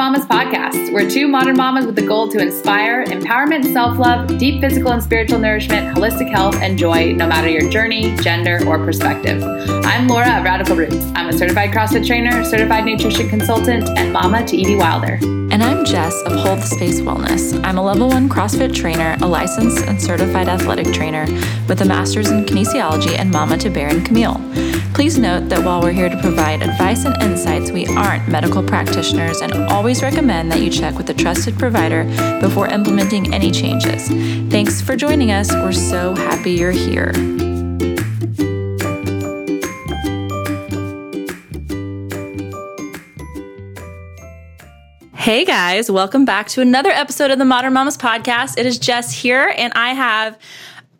Mamas podcast. We're two modern mamas with the goal to inspire empowerment, self love, deep physical and spiritual nourishment, holistic health, and joy, no matter your journey, gender, or perspective. I'm Laura of Radical Roots. I'm a certified CrossFit trainer, certified nutrition consultant, and mama to Edie Wilder. And I'm Jess of Hold Space Wellness. I'm a level one CrossFit trainer, a licensed and certified athletic trainer with a master's in kinesiology and mama to Bear and Camille. Please note that while we're here to provide advice and insights, we aren't medical practitioners and always recommend that you check with a trusted provider before implementing any changes. Thanks for joining us. We're so happy you're here. Hey guys, welcome back to another episode of the Modern Mamas podcast. It is Jess here, and I have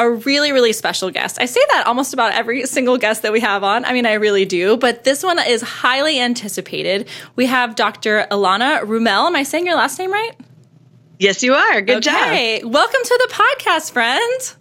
a really, really special guest. I say that almost about every single guest that we have on. I mean, I really do, but this one is highly anticipated. We have Dr. Elana Roumell. Am I saying your last name right? Yes, you are. Good okay. job. Welcome to the podcast, friend.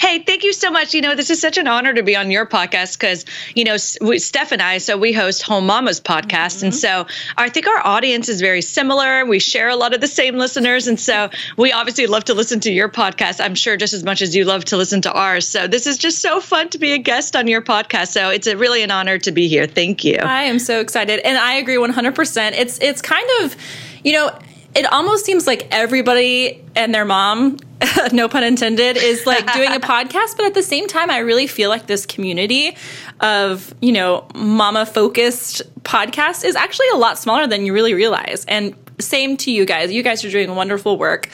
Hey, thank you so much. You know, this is such an honor to be on your podcast because, you know, Steph and I, so we host Whole Mamas podcast. Mm-hmm. And so I think our audience is very similar. We share a lot of the same listeners. And so we obviously love to listen to your podcast, I'm sure just as much as you love to listen to ours. So this is just so fun to be a guest on your podcast. So it's a really an honor to be here. Thank you. I am so excited. And I agree 100%. It's, it's kind of, you know, it almost seems like everybody and their mom, no pun intended, is like doing a podcast. But at the same time, I really feel like this community of, you know, mama focused podcast is actually a lot smaller than you really realize. And same to you guys. You guys are doing wonderful work.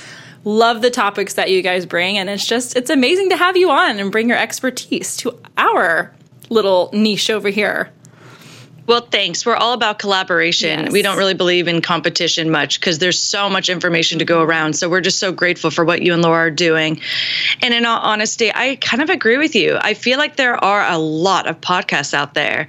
Love the topics that you guys bring. And it's just, it's amazing to have you on and bring your expertise to our little niche over here. Well, thanks. We're all about collaboration. Yes. We don't really believe in competition much because there's so much information to go around. So we're just so grateful for what you and Laura are doing. And in all honesty, I kind of agree with you. I feel like there are a lot of podcasts out there.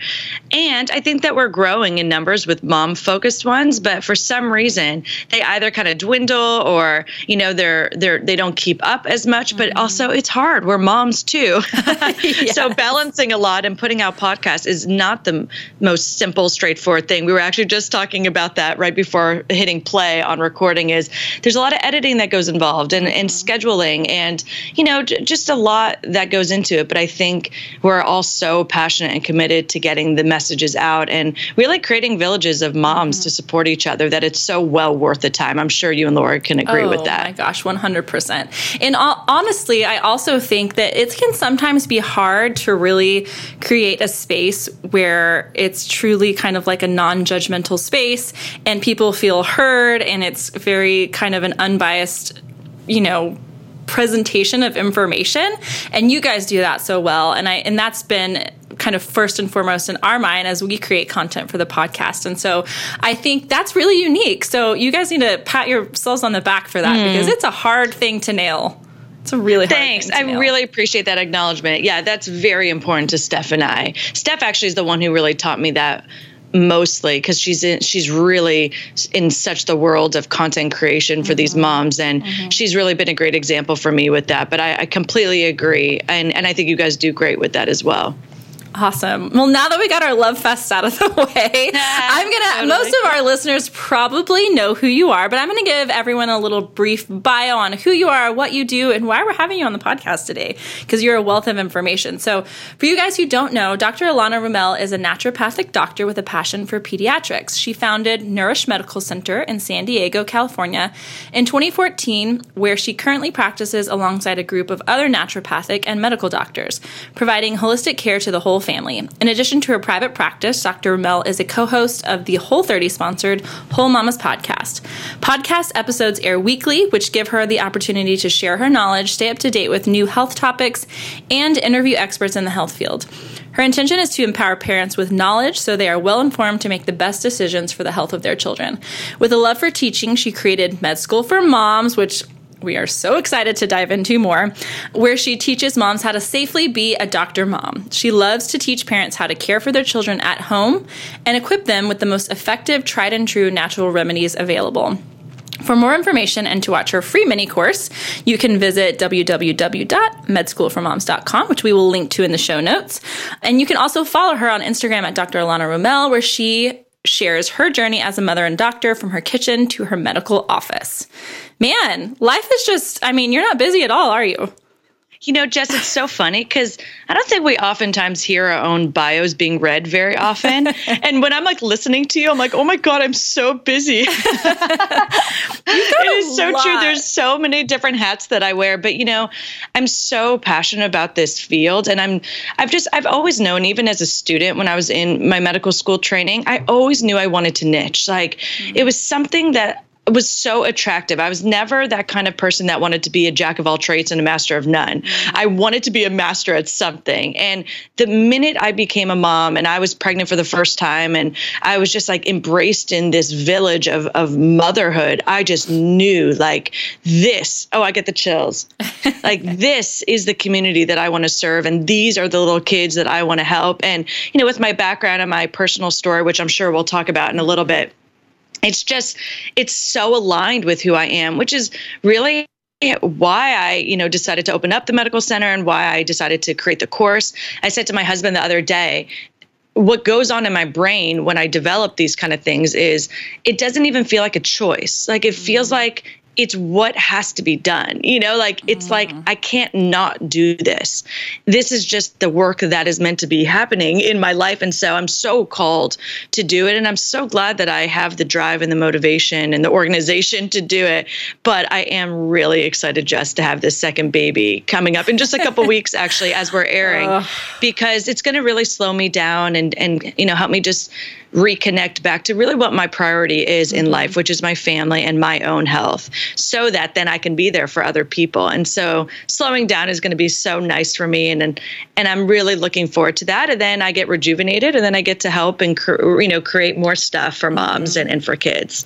And I think that we're growing in numbers with mom focused ones, but for some reason, they either kind of dwindle or, you know, they're they're they don't keep up as much, but mm-hmm. also it's hard. We're moms too. yes. So balancing a lot and putting out podcasts is not the most simple, straightforward thing. We were actually just talking about that right before hitting play on recording. Is there's a lot of editing that goes involved and, and mm-hmm. scheduling and you know j- just a lot that goes into it. But I think we're all so passionate and committed to getting the messages out and really creating villages of moms mm-hmm. to support each other. That it's so well worth the time. I'm sure you and Laura can agree oh, with that. Oh my gosh, 100%. And honestly, I also think that it can sometimes be hard to really create a space where it's truly kind of like a non judgmental space and people feel heard and it's very kind of an unbiased, you know, presentation of information and you guys do that so well and I and that's been kind of first and foremost in our mind as we create content for the podcast. And so I think that's really unique. So you guys need to pat yourselves on the back for that mm. because it's a hard thing to nail. It's a really thanks. I nail. really appreciate that acknowledgement. Yeah, that's very important to Steph and I. Steph actually is the one who really taught me that mostly because she's in she's really in such the world of content creation for mm-hmm. these moms and mm-hmm. she's really been a great example for me with that but I, I completely agree and and i think you guys do great with that as well Awesome. Well, now that we got our love fest out of the way, I'm going to, most of our listeners probably know who you are, but I'm going to give everyone a little brief bio on who you are, what you do, and why we're having you on the podcast today, because you're a wealth of information. So, for you guys who don't know, Dr. Elana Roumell is a naturopathic doctor with a passion for pediatrics. She founded Nourish Medical Center in San Diego, California in 2014, where she currently practices alongside a group of other naturopathic and medical doctors, providing holistic care to the whole family. In addition to her private practice, Dr. Roumell is a co host of the Whole 30 sponsored Whole Mamas podcast. Podcast episodes air weekly, which give her the opportunity to share her knowledge, stay up to date with new health topics, and interview experts in the health field. Her intention is to empower parents with knowledge so they are well informed to make the best decisions for the health of their children. With a love for teaching, she created Med School for Moms, which we are so excited to dive into more, where she teaches moms how to safely be a doctor mom. She loves to teach parents how to care for their children at home and equip them with the most effective, tried and true natural remedies available. For more information and to watch her free mini course, you can visit www.medschoolformoms.com, which we will link to in the show notes. And you can also follow her on Instagram at Dr. Elana Roumell, where she shares her journey as a mother and doctor from her kitchen to her medical office. Man, life is just, I mean, you're not busy at all, are you? You know, Jess, it's so funny because I don't think we oftentimes hear our own bios being read very often. and when I'm like listening to you, I'm like, oh my God, I'm so busy. it is so lot. true. There's so many different hats that I wear. But you know, I'm so passionate about this field. And I'm I've just I've always known, even as a student when I was in my medical school training, I always knew I wanted to niche. Like mm-hmm. it was something that was so attractive. I was never that kind of person that wanted to be a jack of all trades and a master of none. I wanted to be a master at something. And the minute I became a mom and I was pregnant for the first time and I was just like embraced in this village of, of motherhood, I just knew like this, oh, I get the chills. like this is the community that I want to serve. And these are the little kids that I want to help. And, you know, with my background and my personal story, which I'm sure we'll talk about in a little bit it's just it's so aligned with who I am, which is really why I, you know, decided to open up the medical center and why I decided to create the course. I said to my husband the other day, what goes on in my brain when I develop these kind of things is it doesn't even feel like a choice. Like it feels mm-hmm. like it's what has to be done. You know, like it's mm. like I can't not do this. This is just the work that is meant to be happening in my life and so I'm so called to do it and I'm so glad that I have the drive and the motivation and the organization to do it. But I am really excited just to have this second baby coming up in just a couple weeks actually as we're airing because it's going to really slow me down and and you know help me just reconnect back to really what my priority is in mm-hmm. life, which is my family and my own health, so that then I can be there for other people. And so slowing down is going to be so nice for me, and and, and I'm really looking forward to that. And then I get rejuvenated, and then I get to help and you know create more stuff for moms mm-hmm. and, and for kids.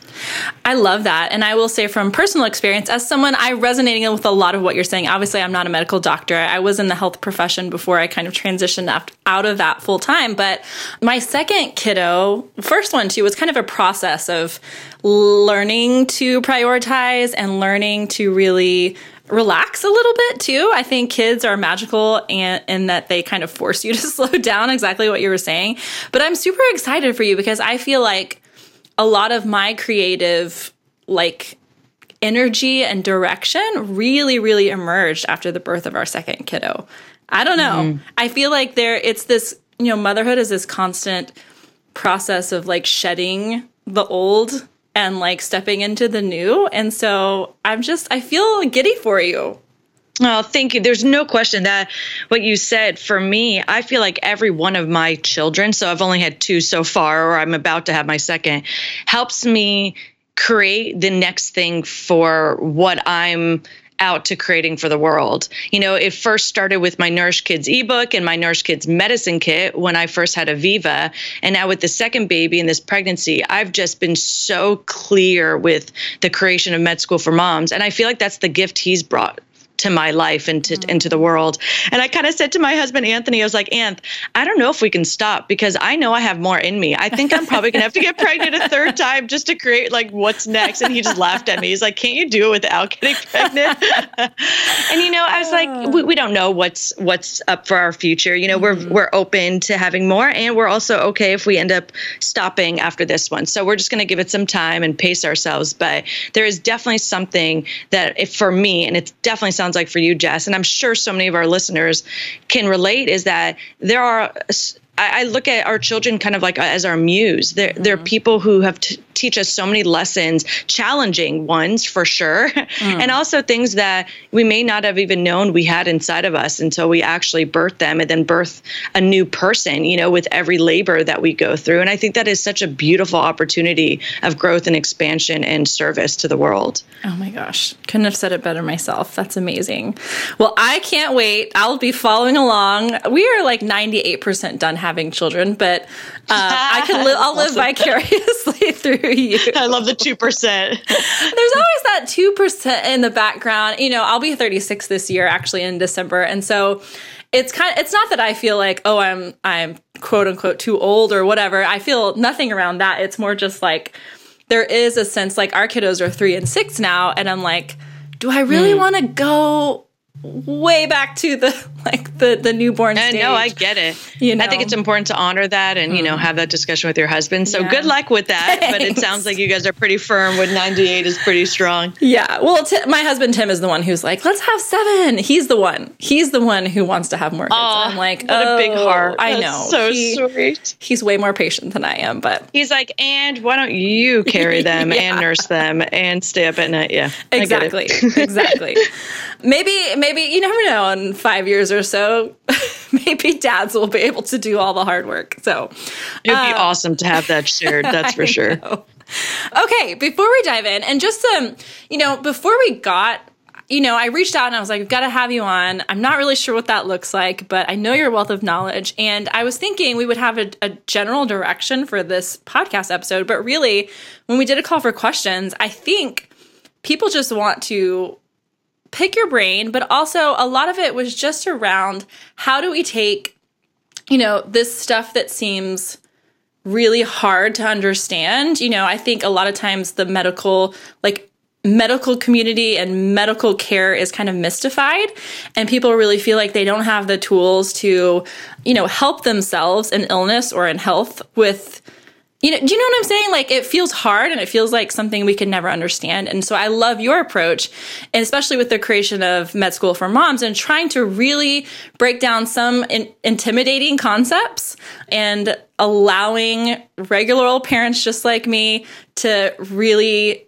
I love that, and I will say from personal experience, as someone I resonating with a lot of what you're saying. Obviously, I'm not a medical doctor. I was in the health profession before I kind of transitioned out of that full time, but my second kiddo first one too was kind of a process of learning to prioritize and learning to really relax a little bit too. I think kids are magical and in that they kind of force you to slow down exactly what you were saying. But I'm super excited for you because I feel like a lot of my creative like energy and direction really really emerged after the birth of our second kiddo. I don't know. Mm-hmm. I feel like there it's this, you know, motherhood is this constant process of like shedding the old and like stepping into the new. And so I'm just, I feel giddy for you. Oh, thank you. There's no question that what you said for me, I feel like every one of my children, so I've only had two so far, or I'm about to have my second, helps me create the next thing for what I'm out to creating for the world. You know, it first started with my Nourish Kids ebook and my Nourish Kids medicine kit when I first had Aviva. And now with the second baby and this pregnancy, I've just been so clear with the creation of Med School for Moms. And I feel like that's the gift he's brought to my life and to, mm. into the world. And I kind of said to my husband, Anthony, I was like, Anth, I don't know if we can stop because I know I have more in me. I think I'm probably going to have to get pregnant a third time just to create like what's next. And he just laughed at me. He's like, can't you do it without getting pregnant? and, you know, I was like, we, we don't know what's, what's up for our future. You know, mm-hmm. we're, we're open to having more and we're also okay if we end up stopping after this one. So we're just going to give it some time and pace ourselves. But there is definitely something that if for me, and it definitely sounds sounds like for you, Jess, and I'm sure so many of our listeners can relate, is that there are I, look at our children kind of like as our muse. They're, mm-hmm. they're people who have t- teach us so many lessons, challenging ones for sure, mm. and also things that we may not have even known we had inside of us until we actually birth them and then birth a new person, you know, with every labor that we go through. And I think that is such a beautiful opportunity of growth and expansion and service to the world. Oh my gosh. Couldn't have said it better myself. That's amazing. Well, I can't wait. I'll be following along. We are like 98% done having children, but uh, I can li- I'll live vicariously through you. I love the 2%. There's always that 2% in the background. You know, I'll be 36 this year actually in December. And so it's kind of it's not that I feel like, oh, I'm I'm quote unquote too old or whatever. I feel nothing around that. It's more just like there is a sense like our kiddos are 3 and 6 now and I'm like, do I really mm. want to go way back to the like the the newborn stage. No, I get it. You know? I think it's important to honor that and mm. you know mm. have that discussion with your husband. So yeah. good luck with that. Thanks. But it sounds like you guys are pretty firm. With 98 is pretty strong. Yeah. Well, t- my husband Tim is the one who's like, let's have seven. He's the one. He's the one who wants to have more kids. Oh, I'm like, what oh, a big oh, heart. I know. So he, sweet. He's way more patient than I am, but he's like, and why don't you carry them yeah. and nurse them and stay up at night? Yeah. Exactly. exactly. maybe maybe you never know in five years or so maybe dads will be able to do all the hard work so it'd be uh, awesome to have that shared that's for sure know. okay before we dive in and just um you know before we got you know, I reached out and I was like, I've got to have you on. I'm not really sure what that looks like, but I know your wealth of knowledge. And I was thinking we would have a, a, general direction for this podcast episode. But really, when we did a call for questions, I think people just want to pick your brain, but also a lot of it was just around how do we take, you know, this stuff that seems really hard to understand. You know, I think a lot of times the medical, like, medical community and medical care is kind of mystified and people really feel like they don't have the tools to you know help themselves in illness or in health with you know, do you know what I'm saying? Like it feels hard and it feels like something we can never understand. And so I love your approach, and especially with the creation of Med School for Moms and trying to really break down some in- intimidating concepts and allowing regular old parents just like me to really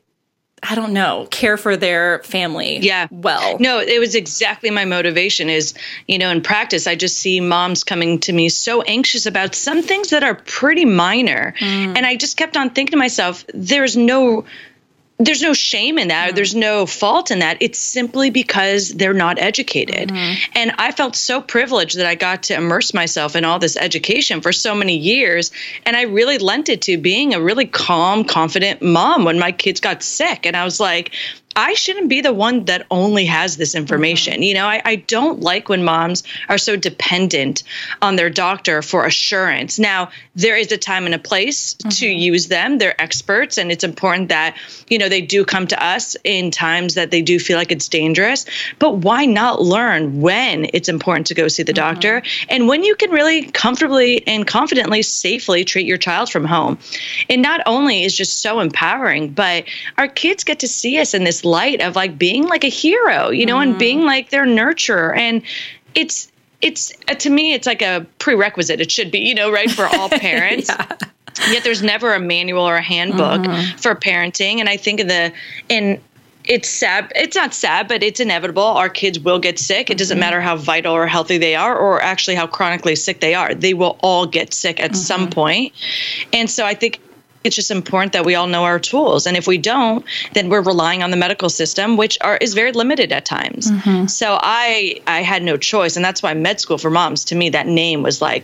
I don't know, care for their family yeah. well. No, it was exactly my motivation is, you know, in practice, I just see moms coming to me so anxious about some things that are pretty minor. Mm. And I just kept on thinking to myself, there's no there's no shame in that. Mm-hmm. There's no fault in that. It's simply because they're not educated. Mm-hmm. And I felt so privileged that I got to immerse myself in all this education for so many years. And I really lent it to being a really calm, confident mom when my kids got sick. And I was like, I shouldn't be the one that only has this information. Mm-hmm. You know, I, I don't like when moms are so dependent on their doctor for assurance. Now, there is a time and a place mm-hmm. to use them. They're experts, and it's important that, you know, they do come to us in times that they do feel like it's dangerous. But why not learn when it's important to go see the mm-hmm. doctor and when you can really comfortably and confidently, safely treat your child from home? It not only is just so empowering, but our kids get to see us in this light of like being like a hero, you know, mm-hmm. and being like their nurturer. And it's, it's uh, to me, it's like a prerequisite. It should be, you know, right for all parents. yeah. Yet there's never a manual or a handbook mm-hmm. for parenting. And I think in the, in, it's sad. It's not sad, but it's inevitable. Our kids will get sick. It doesn't mm-hmm. matter how vital or healthy they are, or actually how chronically sick they are. They will all get sick at mm-hmm. some point. And so I think it's just important that we all know our tools. And if we don't then we're relying on the medical system which are is very limited at times. Mm-hmm. so i i had no choice. And that's why med school for moms to me that name was like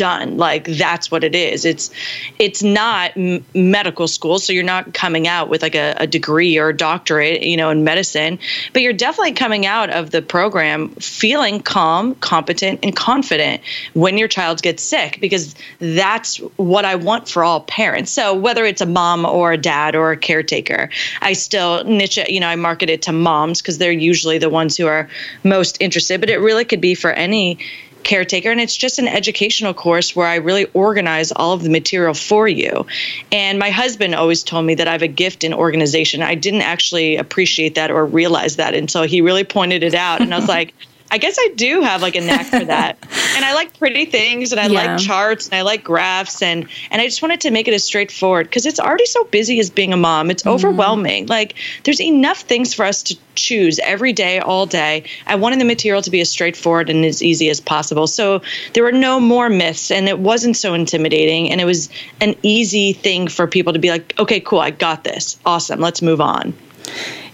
done. Like that's what it is. It's it's not m- medical school so you're not coming out with like a, a, degree or a doctorate you know in medicine but you're definitely coming out of the program feeling calm competent and confident when your child gets sick because that's what i want for all parents. So whether it's a mom or a dad or a caretaker i still niche you know i market it to moms because they're usually the ones who are most interested but it really could be for any caretaker and it's just an educational course where I really organize all of the material for you. And my husband always told me that I have a gift in organization. I didn't actually appreciate that or realize that until he really pointed it out and I was like I guess I do have like a knack for that. and I like pretty things and I yeah. like charts and I like graphs and and I just wanted to make it as straightforward because it's already so busy as being a mom. It's mm-hmm. overwhelming. Like there's enough things for us to choose every day, all day. I wanted the material to be as straightforward and as easy as possible. So there were no more myths and it wasn't so intimidating and it was an easy thing for people to be like, okay, cool, I got this. Awesome. Let's move on.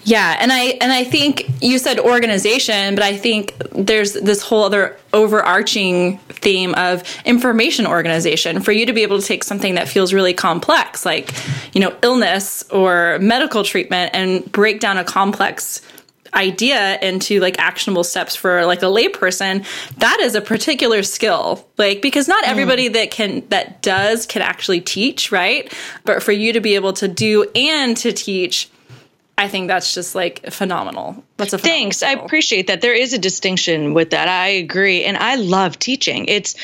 Yeah, and I and I think you said organization, but I think there's this whole other overarching theme of information organization. For you to be able to take something that feels really complex like, you know, illness or medical treatment and break down a complex idea into like actionable steps for like a layperson that is a particular skill. Like because not everybody mm. that can that does can actually teach right? But for you to be able to do and to teach I think that's just like phenomenal. That's a thanks. I appreciate that. There is a distinction with that. I agree, and I love teaching. It's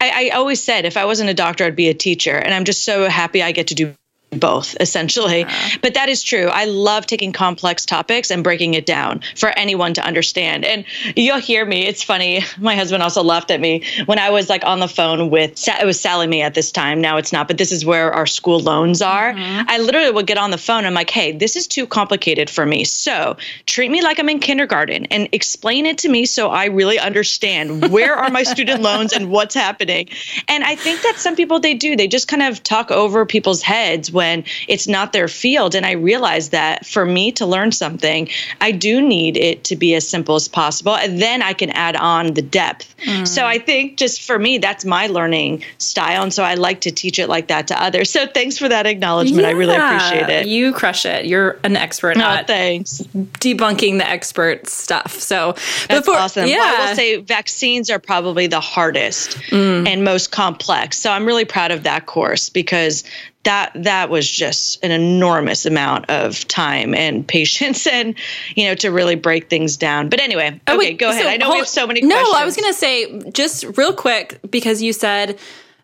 I, I always said if I wasn't a doctor, I'd be a teacher, and I'm just so happy I get to do both essentially. Yeah. but that is true. I love taking complex topics and breaking it down for anyone to understand. And you'll hear me. It's funny. My husband also laughed at me when i was like on the phone with it was Sallie Mae at this time. Now it's not but this is where our school loans are. Mm-hmm. i literally would get on the phone. I'm like hey this is too complicated for me. So treat me like i'm in kindergarten and explain it to me so i really understand where are my student loans and what's happening. And i think that some people they do. They just kind of talk over people's heads when it's not their field. And I realized that for me to learn something, I do need it to be as simple as possible. And then I can add on the depth. Mm. So I think just for me, that's my learning style. And so I like to teach it like that to others. So thanks for that acknowledgement. Yeah, I really appreciate it. You crush it. You're an expert oh, at thanks. debunking the expert stuff. So that's before, awesome. Yeah. Well, I will say vaccines are probably the hardest mm. and most complex. So I'm really proud of that course because that that was just an enormous amount of time and patience and you know to really break things down but anyway oh, okay wait, go ahead so, i know hold, we have so many questions. no questions. i was going to say just real quick because you said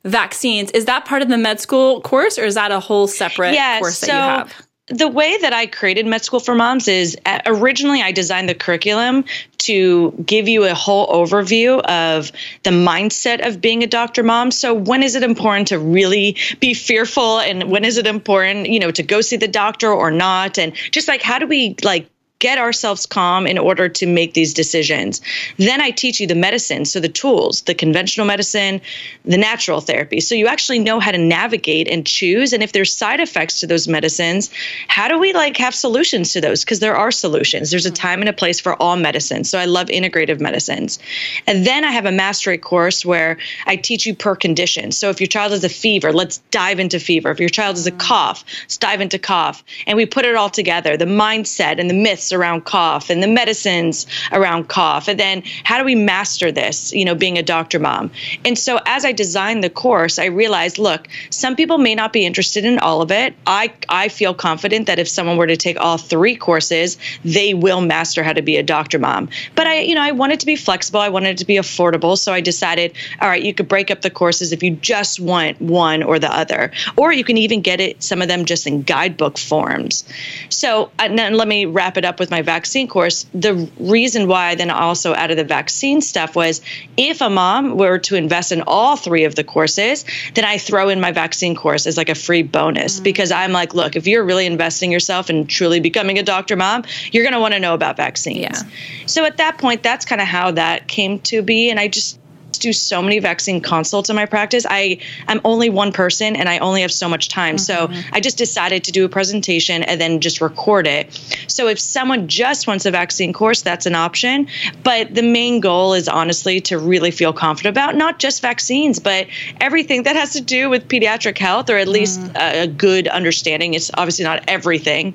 vaccines is that part of the med school course or is that a whole separate yeah, course so, that you have the way that I created Med School for Moms is uh, originally I designed the curriculum to give you a whole overview of the mindset of being a doctor mom. So when is it important to really be fearful and when is it important, you know, to go see the doctor or not and just like how do we like get ourselves calm in order to make these decisions. Then I teach you the medicine, so the tools, the conventional medicine, the natural therapy. So you actually know how to navigate and choose and if there's side effects to those medicines, how do we like have solutions to those because there are solutions. There's a time and a place for all medicines. So I love integrative medicines. And then I have a mastery course where I teach you per condition. So if your child has a fever, let's dive into fever. If your child has a mm-hmm. cough, let's dive into cough. And we put it all together, the mindset and the myths around cough and the medicines around cough. And then how do we master this you know being a doctor mom? And so as i designed the course i realized look some people may not be interested in all of it. I i feel confident that if someone were to take all three courses they will master how to be a doctor mom. But i you know i wanted to be flexible. I wanted it to be affordable. So i decided all right you could break up the courses if you just want one or the other. Or you can even get it some of them just in guidebook forms. So uh, and then let me wrap it up with my vaccine course, the reason why I then also added the vaccine stuff was if a mom were to invest in all three of the courses, then I throw in my vaccine course as like a free bonus mm-hmm. because I'm like, look, if you're really investing yourself and truly becoming a doctor mom, you're going to want to know about vaccines. Yeah. So at that point, that's kind of how that came to be. And I just, do so many vaccine consults in my practice. I I'm only one person and I only have so much time. Mm-hmm. So I just decided to do a presentation and then just record it. So if someone just wants a vaccine course, that's an option. But the main goal is honestly to really feel confident about not just vaccines, but everything that has to do with pediatric health or at mm least a, a good understanding. It's obviously not everything.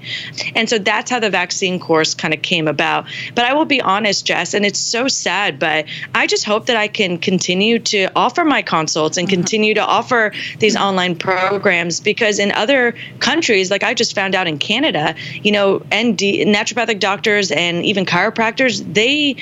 And so that's how the vaccine course kind of came about. But I will be honest, Jess, and it's so sad, but I just hope that I can continue to offer my consults and mm-hmm. continue to offer these online programs because in other countries, like I just found out in Canada, you know, ND, naturopathic doctors and even chiropractors, they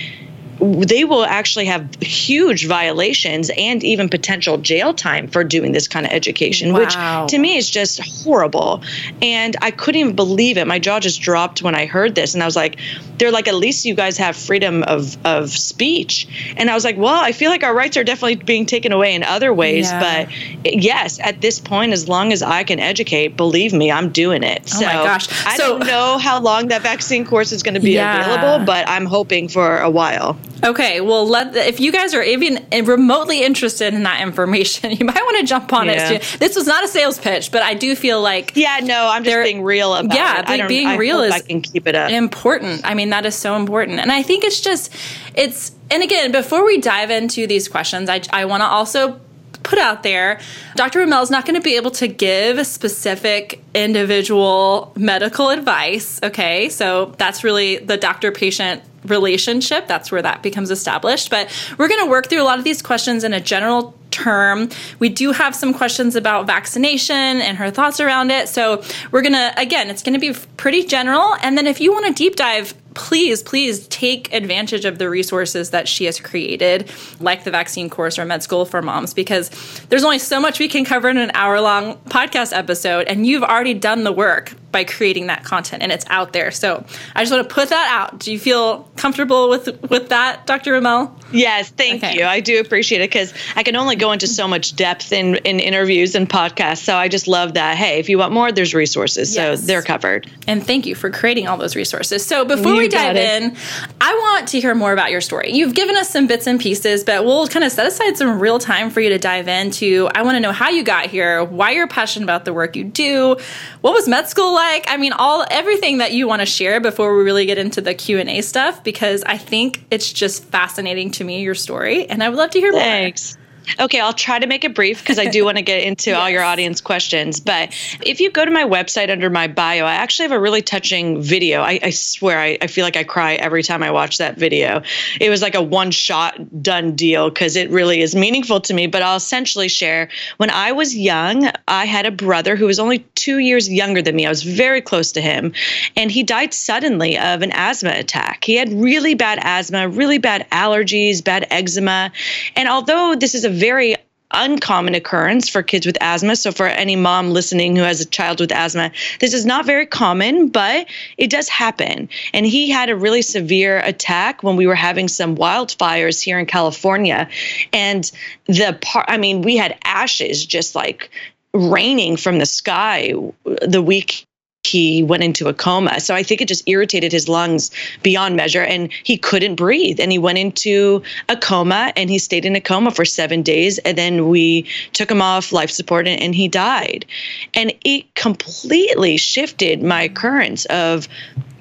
they will actually have huge violations and even potential jail time for doing this kind of education, wow. which to me is just horrible. And I couldn't even believe it. My jaw just dropped when I heard this. And I was like, they're like, at least you guys have freedom of, of speech. And I was like, well, I feel like our rights are definitely being taken away in other ways. Yeah. But yes, at this point, as long as I can educate, believe me, I'm doing it. Oh so my gosh. I don't know how long that vaccine course is going to be yeah. available, but I'm hoping for a while. Okay, well, let if you guys are even remotely interested in that information, you might want to jump on yeah. it. This was not a sales pitch, but I do feel like yeah, no, I'm just being real about yeah, it. Yeah, being I real is I can keep it up. important. I mean, that is so important, and I think it's just it's and again before we dive into these questions, I I want to also put out there. Dr. Roumell is not going to be able to give specific individual medical advice. Okay, so that's really the doctor patient relationship. That's where that becomes established. But we're going to work through a lot of these questions in a general term. We do have some questions about vaccination and her thoughts around it. So we're going to, again, it's going to be pretty general. And then if you want to deep dive, please, please take advantage of the resources that she has created, like the vaccine course or med school for moms, because there's only so much we can cover in an hour long podcast episode. And you've already done the work by creating that content and it's out there. So I just want to put that out. Do you feel comfortable with with that, Dr. Roumell? Yes, thank okay. you. I do appreciate it because I can only go into so much depth in, in interviews and podcasts. So I just love that. Hey, if you want more, there's resources. Yes. So they're covered. And thank you for creating all those resources. So before you we dive in, I want to hear more about your story. You've given us some bits and pieces, but we'll kind of set aside some real time for you to dive into. I want to know how you got here, why you're passionate about the work you do, what was med school like? Like i mean, all everything that you want to share before we really get into the Q&A stuff because I think it's just fascinating to me your story and I would love to hear Thanks. more. Okay, I'll try to make it brief because I do want to get into yes. all your audience questions. But if you go to my website under my bio, I actually have a really touching video. I, I swear, I, I, feel like I cry every time I watch that video. It was like a one shot done deal because it really is meaningful to me. But I'll essentially share when I was young, I had a brother who was only two years younger than me. I was very close to him. And he died suddenly of an asthma attack. He had really bad asthma, really bad allergies, bad eczema. And although this is a very uncommon occurrence for kids with asthma. So, for any mom listening who has a child with asthma, this is not very common, but it does happen. And he had a really severe attack when we were having some wildfires here in California. And the part, I mean, we had ashes just like raining from the sky the week he went into a coma. So I think it just irritated his lungs beyond measure and he couldn't breathe. And he went into a coma and he stayed in a coma for seven days. And then we took him off life support and, and he died. And it completely shifted my occurrence of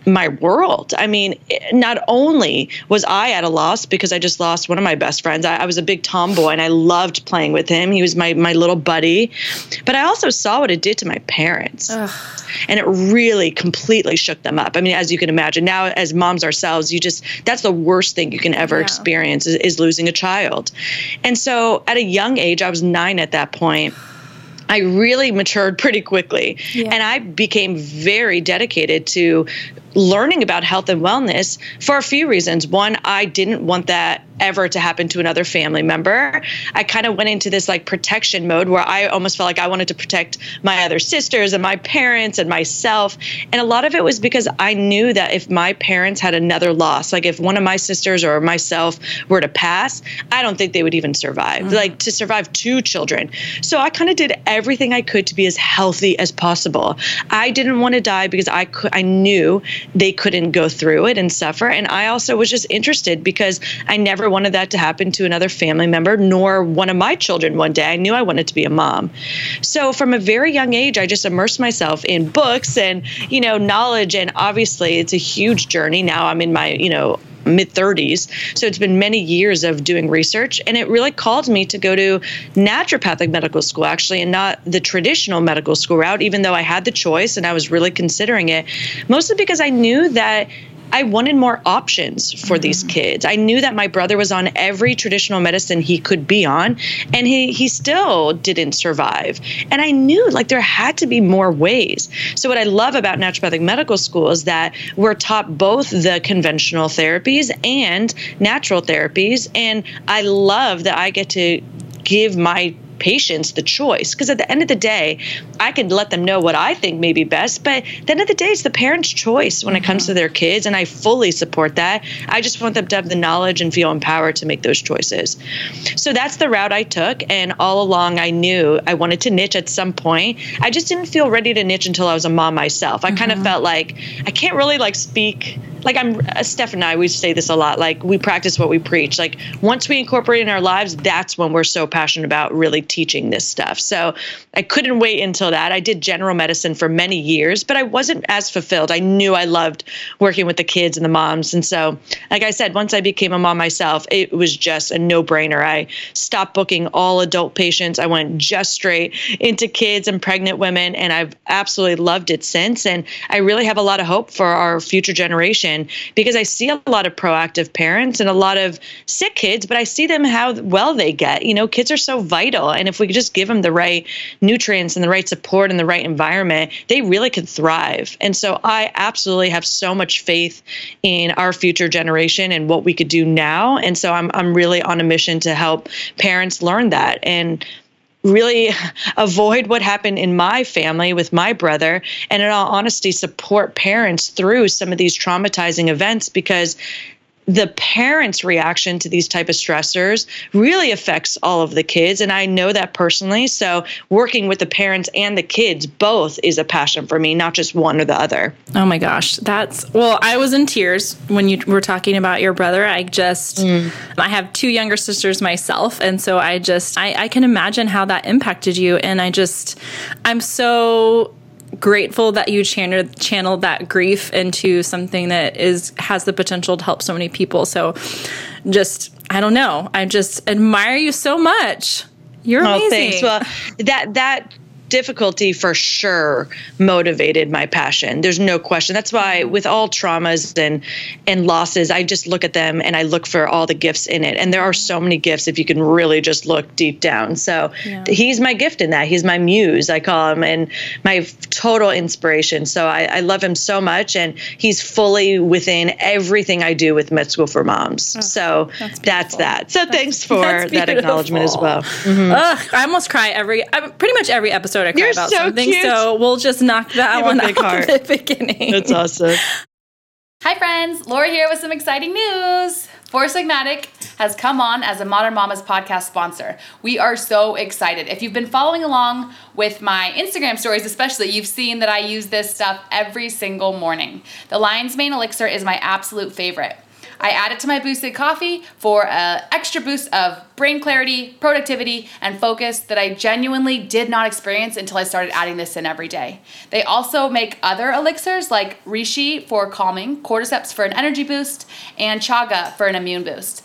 my world. I mean, not only was I at a loss because I just lost one of my best friends. I, I, was a big tomboy and I loved playing with him. He was my my little buddy, but I also saw what it did to my parents, Ugh. and it really completely shook them up. I mean, as you can imagine, now as moms ourselves, you just that's the worst thing you can ever yeah. experience is, is losing a child. And so, at a young age, I was nine at that point. I really matured pretty quickly. Yeah. And I became very dedicated to learning about health and wellness for a few reasons. One, I didn't want that ever to happen to another family member. I kind of went into this like protection mode where I almost felt like I wanted to protect my other sisters and my parents and myself. And a lot of it was because I knew that if my parents had another loss, like if one of my sisters or myself were to pass, I don't think they would even survive. Mm-hmm. Like to survive two children. So I kind of did everything I could to be as healthy as possible. I didn't want to die because I could I knew they couldn't go through it and suffer. And I also was just interested because I never wanted that to happen to another family member, nor one of my children one day. I knew I wanted to be a mom. So from a very young age, I just immersed myself in books and, you know, knowledge. And obviously, it's a huge journey. Now I'm in my, you know, mid 30s. So it's been many years of doing research. And it really called me to go to naturopathic medical school, actually, and not the traditional medical school route, even though I had the choice and I was really considering it, mostly because I knew that I wanted more options for mm-hmm. these kids. I knew that my brother was on every traditional medicine he could be on, and he he still didn't survive. And I knew like there had to be more ways. So what I love about naturopathic medical school is that we're taught both the conventional therapies and natural therapies, and I love that I get to give my patients the choice. Because at the end of the day, I can let them know what I think may be best, but at the end of the day, it's the parent's choice when mm-hmm. it comes to their kids. And I fully support that. I just want them to have the knowledge and feel empowered to make those choices. So that's the route I took. And all along, I knew I wanted to niche at some point. I just didn't feel ready to niche until I was a mom myself. I mm-hmm. kind of felt like I can't really like speak like I'm uh, Steph and I we say this a lot like we practice what we preach. Like once we incorporate in our lives that's when we're so passionate about really teaching this stuff. So I couldn't wait until that. I did general medicine for many years but I wasn't as fulfilled. I knew I loved working with the kids and the moms. And so like I said once I became a mom myself it was just a no-brainer. I stopped booking all adult patients. I went just straight into kids and pregnant women and I've absolutely loved it since. And I really have a lot of hope for our future generation because I see a lot of proactive parents and a lot of sick kids, but I see them how well they get. You know, kids are so vital. And if we could just give them the right nutrients and the right support and the right environment, they really could thrive. And so I absolutely have so much faith in our future generation and what we could do now. And so I'm, I'm really on a mission to help parents learn that. And really avoid what happened in my family with my brother and in all honesty support parents through some of these traumatizing events because the parents reaction to these type of stressors really affects all of the kids and i know that personally so working with the parents and the kids both is a passion for me not just one or the other oh my gosh that's well i was in tears when you were talking about your brother i just mm. i have two younger sisters myself and so i just I, I can imagine how that impacted you and i just i'm so grateful that you channeled channeled that grief into something that is has the potential to help so many people. So just I don't know. I just admire you so much. You're amazing. Oh, thanks. Well, that that difficulty for sure motivated my passion. There's no question. That's why with all traumas and and losses, I just look at them and I look for all the gifts in it. And there are so many gifts if you can really just look deep down. So yeah. he's my gift in that. He's my muse, I call him, and my total inspiration. So I, I love him so much, and he's fully within everything I do with Med School for Moms. Oh, so that's, that's, that. So that's, thanks for that acknowledgement as well. Mm-hmm. Ugh, I almost cry every, pretty much every episode episode I cry You're about so something. Cute. So we'll just knock that one out heart. at the beginning. That's awesome. Hi, friends. Laura here with some exciting news. Four Sigmatic has come on as a Modern Mamas podcast sponsor. We are so excited. If you've been following along with my Instagram stories, especially, you've seen that I use this stuff every single morning. The Lion's Mane Elixir is my absolute favorite. I add it to my boosted coffee for an extra boost of brain clarity, productivity, and focus that I genuinely did not experience until I started adding this in every day. They also make other elixirs like Reishi for calming, Cordyceps for an energy boost, and Chaga for an immune boost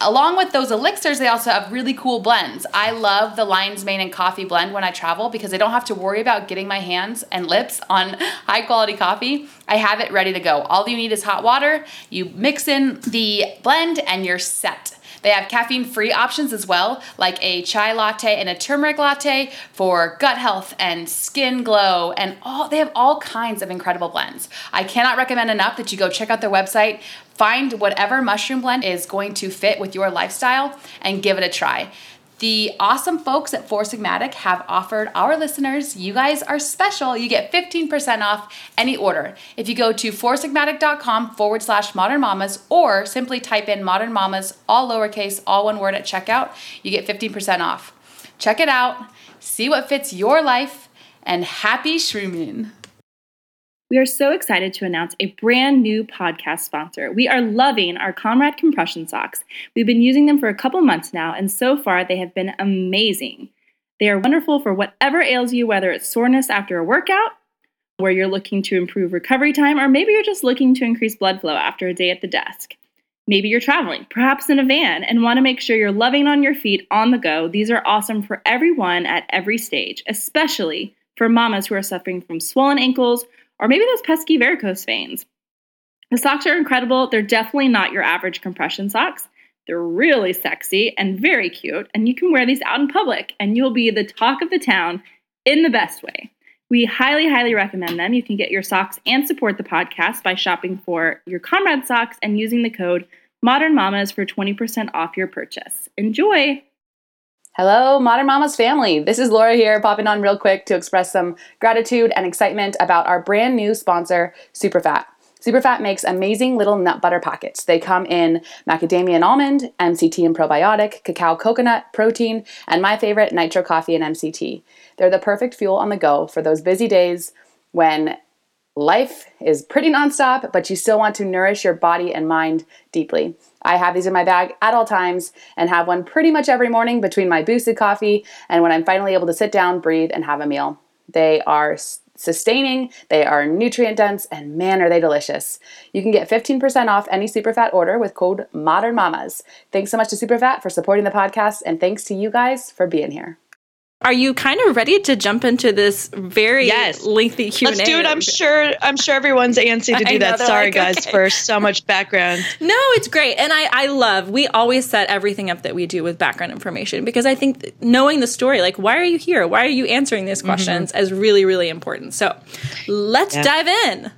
along with those elixirs, they also have really cool blends. I love the Lion's Mane and Coffee blend when I travel because I don't have to worry about getting my hands and lips on high quality coffee. I have it ready to go. All you need is hot water. You mix in the blend and you're set. They have caffeine free options as well, like a chai latte and a turmeric latte for gut health and skin glow, and all they have all kinds of incredible blends. I cannot recommend enough that you go check out their website, find whatever mushroom blend is going to fit with your lifestyle, and give it a try. The awesome folks at Four Sigmatic have offered our listeners, you guys are special. You get 15% off any order. If you go to foursigmatic.com forward slash modern mamas or simply type in modern mamas, all lowercase, all one word at checkout, you get 15% off. Check it out, see what fits your life, and happy shrooming. We are so excited to announce a brand new podcast sponsor. We are loving our Comrade compression socks. We've been using them for a couple months now, and so far they have been amazing. They are wonderful for whatever ails you, whether it's soreness after a workout, where you're looking to improve recovery time, or maybe you're just looking to increase blood flow after a day at the desk. Maybe you're traveling, perhaps in a van, and want to make sure you're loving on your feet on the go. These are awesome for everyone at every stage, especially for mamas who are suffering from swollen ankles or maybe those pesky varicose veins. The socks are incredible. They're definitely not your average compression socks. They're really sexy and very cute, and you can wear these out in public and you'll be the talk of the town in the best way. We highly, highly recommend them. You can get your socks and support the podcast by shopping for your Comrade socks and using the code Modern Mamas for 20% off your purchase. Enjoy! Hello, Modern Mamas family. This is Laura here, popping on real quick to express some gratitude and excitement about our brand new sponsor, Superfat. Superfat makes amazing little nut butter packets. They come in macadamia and almond, MCT and probiotic, cacao coconut, protein, and my favorite, nitro coffee and MCT. They're the perfect fuel on the go for those busy days when Life is pretty nonstop, but you still want to nourish your body and mind deeply. I have these in my bag at all times and have one pretty much every morning between my boosted coffee and when I'm finally able to sit down, breathe, and have a meal. They are sustaining, they are nutrient dense, and man, are they delicious. You can get 15% off any Superfat order with code Modern Mamas. Thanks so much to Superfat for supporting the podcast, and thanks to you guys for being here. Are you kind of ready to jump into this very yes. lengthy Q and A? Let's do it. I'm sure. I'm sure everyone's antsy to do that. Sorry, like, guys, okay. for so much background. No, it's great, and I I love. We always set everything up that we do with background information because I think knowing the story, like why are you here, why are you answering these mm-hmm. questions, mm-hmm. is really really important. So let's yeah. dive in.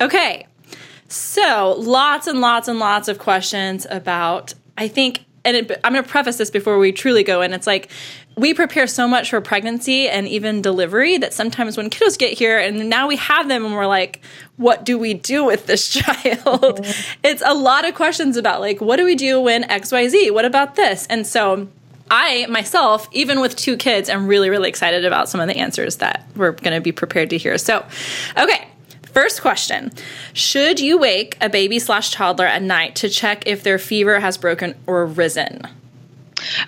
Okay, so lots and lots and lots of questions about. I think and it, I'm going to preface this before we truly go in. It's like we prepare so much for pregnancy and even delivery that sometimes when kiddos get here and now we have them and we're like, what do we do with this child? Mm-hmm. It's a lot of questions about like, what do we do when XYZ? What about this? And so I myself, even with two kids, am really, really excited about some of the answers that we're going to be prepared to hear. So, okay. First question Should you wake a baby slash toddler at night to check if their fever has broken or risen?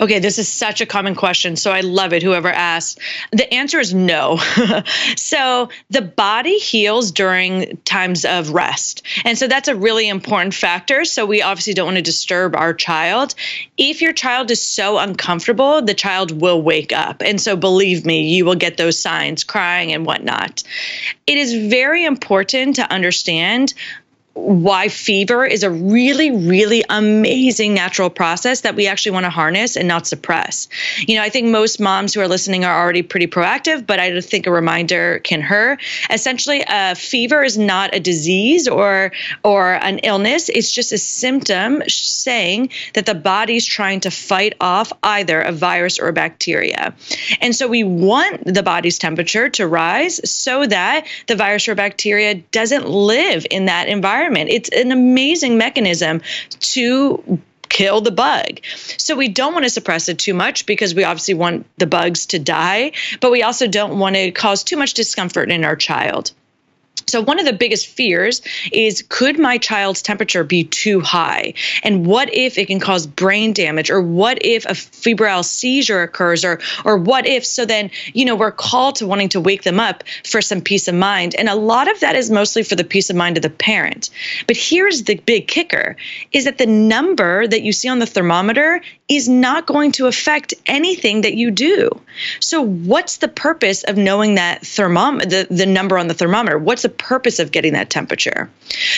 Okay, this is such a common question. So I love it, whoever asked. The answer is no. so the body heals during times of rest. And so that's a really important factor. So we obviously don't want to disturb our child. If your child is so uncomfortable, the child will wake up. And so believe me, you will get those signs, crying and whatnot. It is very important to understand why fever is a really, really amazing natural process that we actually want to harness and not suppress. You know, I think most moms who are listening are already pretty proactive, but I think a reminder can hurt. Essentially, a fever is not a disease or or an illness. It's just a symptom saying that the body's trying to fight off either a virus or a bacteria. And so we want the body's temperature to rise so that the virus or bacteria doesn't live in that environment environment. It's an amazing mechanism to kill the bug. So we don't want to suppress it too much because we obviously want the bugs to die, but we also don't want to cause too much discomfort in our child. So, one of the biggest fears is could my child's temperature be too high? And what if it can cause brain damage? Or what if a febrile seizure occurs? Or, or what if? So, then, you know, we're called to wanting to wake them up for some peace of mind. And a lot of that is mostly for the peace of mind of the parent. But here's the big kicker is that the number that you see on the thermometer is not going to affect anything that you do. So, what's the purpose of knowing that thermometer, the, the number on the thermometer? What's the purpose of getting that temperature?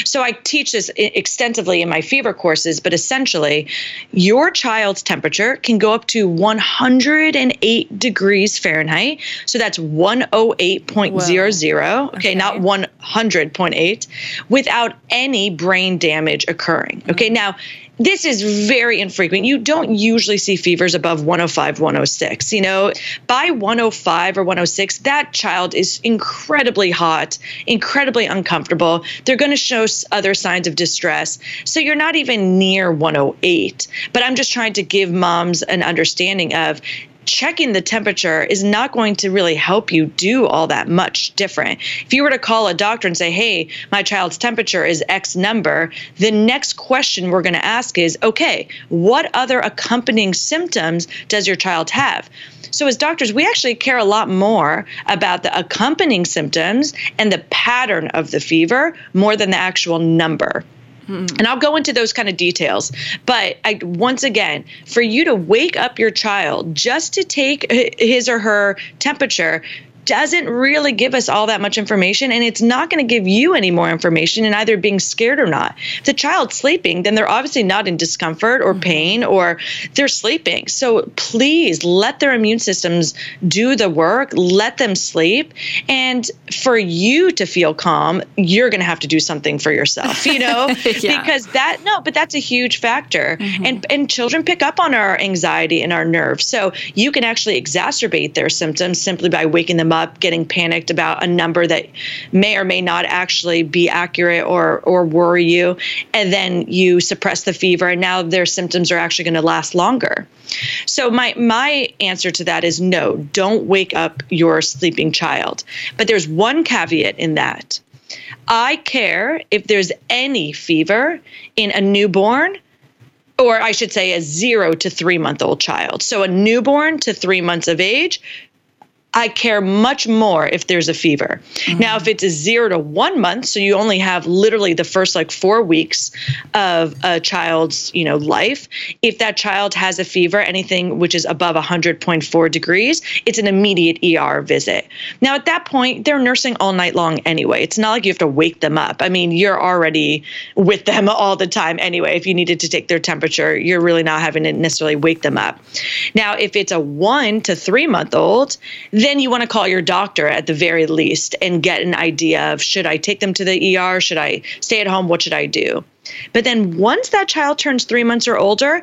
So, I teach this extensively in my fever courses, but essentially, your child's temperature can go up to 108 degrees Fahrenheit. So, that's 108.00, okay, okay, not 100.8, without any brain damage occurring. Okay, mm-hmm. now this is very infrequent. You don't usually see fevers above 105, 106. You know, by 105 or 106, that child is incredibly hot, incredibly uncomfortable. They're going to show other signs of distress. So you're not even near 108. But I'm just trying to give moms an understanding of checking the temperature is not going to really help you do all that much different. If you were to call a doctor and say, hey, my child's temperature is X number, the next question we're going to ask is, okay, what other accompanying symptoms does your child have? So, as doctors, we actually care a lot more about the accompanying symptoms and the pattern of the fever more than the actual number. Mm-hmm. And I'll go into those kind of details. But I, once again, for you to wake up your child just to take his or her temperature doesn't really give us all that much information and it's not going to give you any more information in either being scared or not. If the child's sleeping, then they're obviously not in discomfort or mm-hmm. pain or they're sleeping. So please let their immune systems do the work, let them sleep. And for you to feel calm, you're going to have to do something for yourself, you know? yeah. Because that no, but that's a huge factor. Mm-hmm. And and children pick up on our anxiety and our nerves. So you can actually exacerbate their symptoms simply by waking them up getting panicked about a number that may or may not actually be accurate or or worry you. And then you suppress the fever and now their symptoms are actually going to last longer. So my my answer to that is no don't wake up your sleeping child. But there's one caveat in that. I care if there's any fever in a newborn or I should say a zero to three month old child. So a newborn to three months of age, I care much more if there's a fever. Mm-hmm. Now, if it's a zero to one month, so you only have literally the first like four weeks of a child's, you know, life. If that child has a fever, anything which is above 100.4 degrees, it's an immediate ER visit. Now, at that point, they're nursing all night long anyway. It's not like you have to wake them up. I mean, you're already with them all the time anyway. If you needed to take their temperature, you're really not having to necessarily wake them up. Now, if it's a one to three month old, then you want to call your doctor at the very least and get an idea of should I take them to the ER? Should I stay at home? What should I do? But then once that child turns three months or older,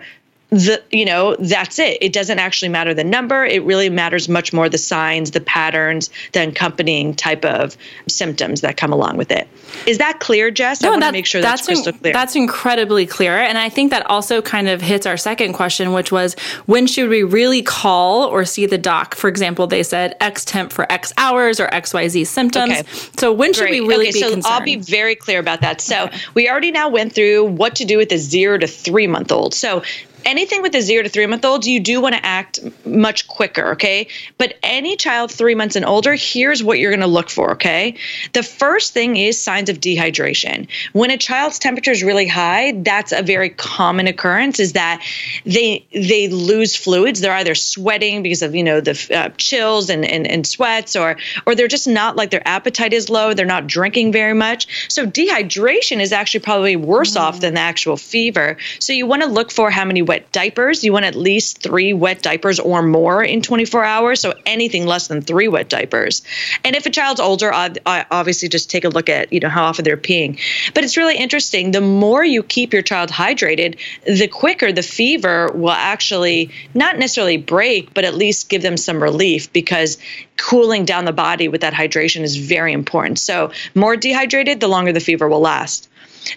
the you know that's it. It doesn't actually matter the number. It really matters much more the signs the patterns the accompanying type of symptoms that come along with it. Is that clear jess? No, i want to make sure that's, that's crystal clear. that's incredibly clear and i think that also kind of hits our second question which was when should we really call or see the doc? For example they said x temp for x hours or xyz symptoms. Okay. so when should Great. we really okay, be so concerned? i'll be very clear about that. So okay. we already now went through what to do with a zero to three month old. So anything with a zero to three month olds, you do want to act much quicker, okay? But any child three months and older, here's what you're going to look for, okay? The first thing is signs of dehydration. When a child's temperature is really high, that's a very common occurrence. Is that they they lose fluids. They're either sweating because of you know the uh, chills and, and and sweats, or or they're just not like their appetite is low. They're not drinking very much. So dehydration is actually probably worse mm. off than the actual fever. So you want to look for how many wet diapers. You want at least three wet diapers or more in 24 hours. So anything less than three wet diapers. And if a child's older, uh, obviously just take a look at you know how often they're peeing. But it's really interesting. The more you keep your child hydrated, the quicker the fever will actually not necessarily break, but at least give them some relief because cooling down the body with that hydration is very important. So more dehydrated, the longer the fever will last.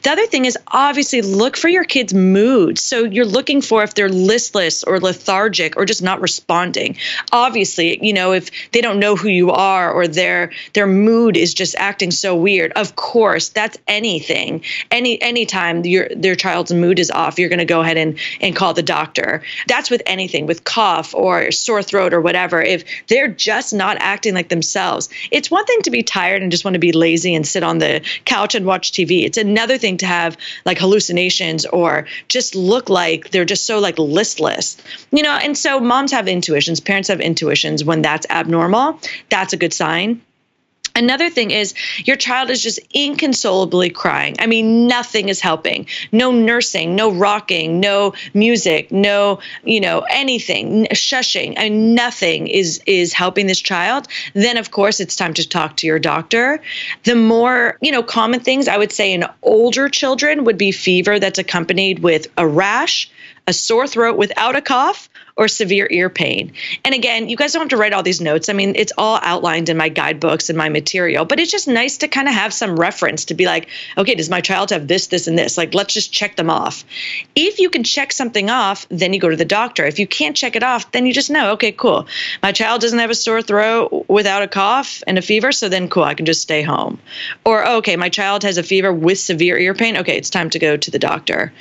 The other thing is obviously look for your kids' mood. So you're looking for if they're listless or lethargic or just not responding. Obviously, you know, if they don't know who you are or their their mood is just acting so weird. Of course, that's anything. Any anytime your their child's mood is off, you're going to go ahead and and call the doctor. That's with anything, with cough or sore throat or whatever. If they're just not acting like themselves. It's one thing to be tired and just want to be lazy and sit on the couch and watch TV. It's another another thing to have like hallucinations or just look like they're just so like listless, you know. And so moms have intuitions, parents have intuitions when that's abnormal. That's a good sign. Another thing is your child is just inconsolably crying. I mean, nothing is helping. No nursing, no rocking, no music, no, you know, anything, shushing. I mean, nothing is is helping this child. Then of course it's time to talk to your doctor. The more, you know, common things I would say in older children would be fever that's accompanied with a rash, a sore throat without a cough, or severe ear pain. And again, you guys don't have to write all these notes. I mean, it's all outlined in my guidebooks and my material, but it's just nice to kind of have some reference to be like, okay, does my child have this, this, and this? Like, let's just check them off. If you can check something off, then you go to the doctor. If you can't check it off, then you just know, okay, cool. My child doesn't have a sore throat without a cough and a fever, so then cool, I can just stay home. Or, okay, my child has a fever with severe ear pain. Okay, it's time to go to the doctor.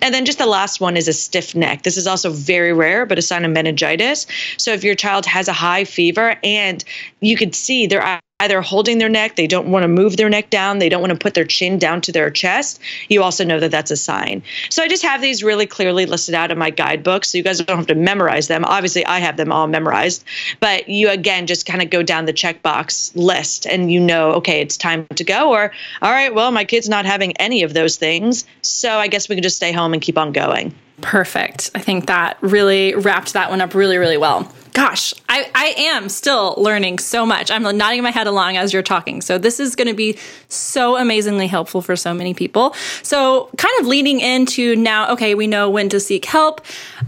And then just the last one is a stiff neck. This is also very rare, but sign of meningitis. So if your child has a high fever and you could see they're either holding their neck, they don't want to move their neck down, they don't want to put their chin down to their chest, you also know that that's a sign. So I just have these really clearly listed out in my guidebook so you guys don't have to memorize them. Obviously, I have them all memorized, but you again just kind of go down the checkbox list and you know, okay, it's time to go or all right, well, my kid's not having any of those things, so I guess we can just stay home and keep on going. Perfect. I think that really wrapped that one up really, really well. Gosh, I, I am still learning so much. I'm nodding my head along as you're talking. So, this is going to be so amazingly helpful for so many people. So, kind of leading into now, okay, we know when to seek help.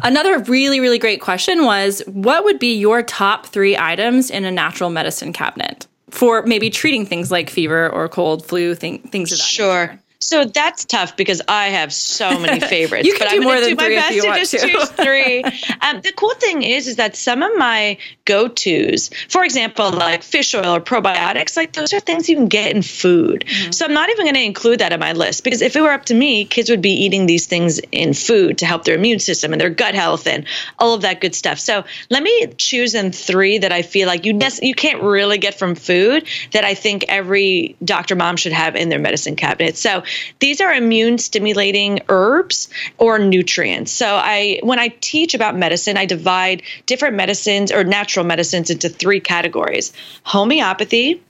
Another really, really great question was what would be your top three items in a natural medicine cabinet for maybe treating things like fever or cold, flu, thing, things of that Sure. nature? So that's tough because I have so many favorites. you can but do I'm more than do my three best if you to want just to. choose three. um, the cool thing is, is that some of my go-tos, for example, like fish oil or probiotics, like those are things you can get in food. Mm-hmm. So I'm not even going to include that in my list because if it were up to me, kids would be eating these things in food to help their immune system and their gut health and all of that good stuff. So let me choose in three that I feel like you you can't really get from food that I think every doctor mom should have in their medicine cabinet. So these are immune stimulating herbs or nutrients. So I when I teach about medicine, I divide different medicines or natural medicines into three categories. Homeopathy,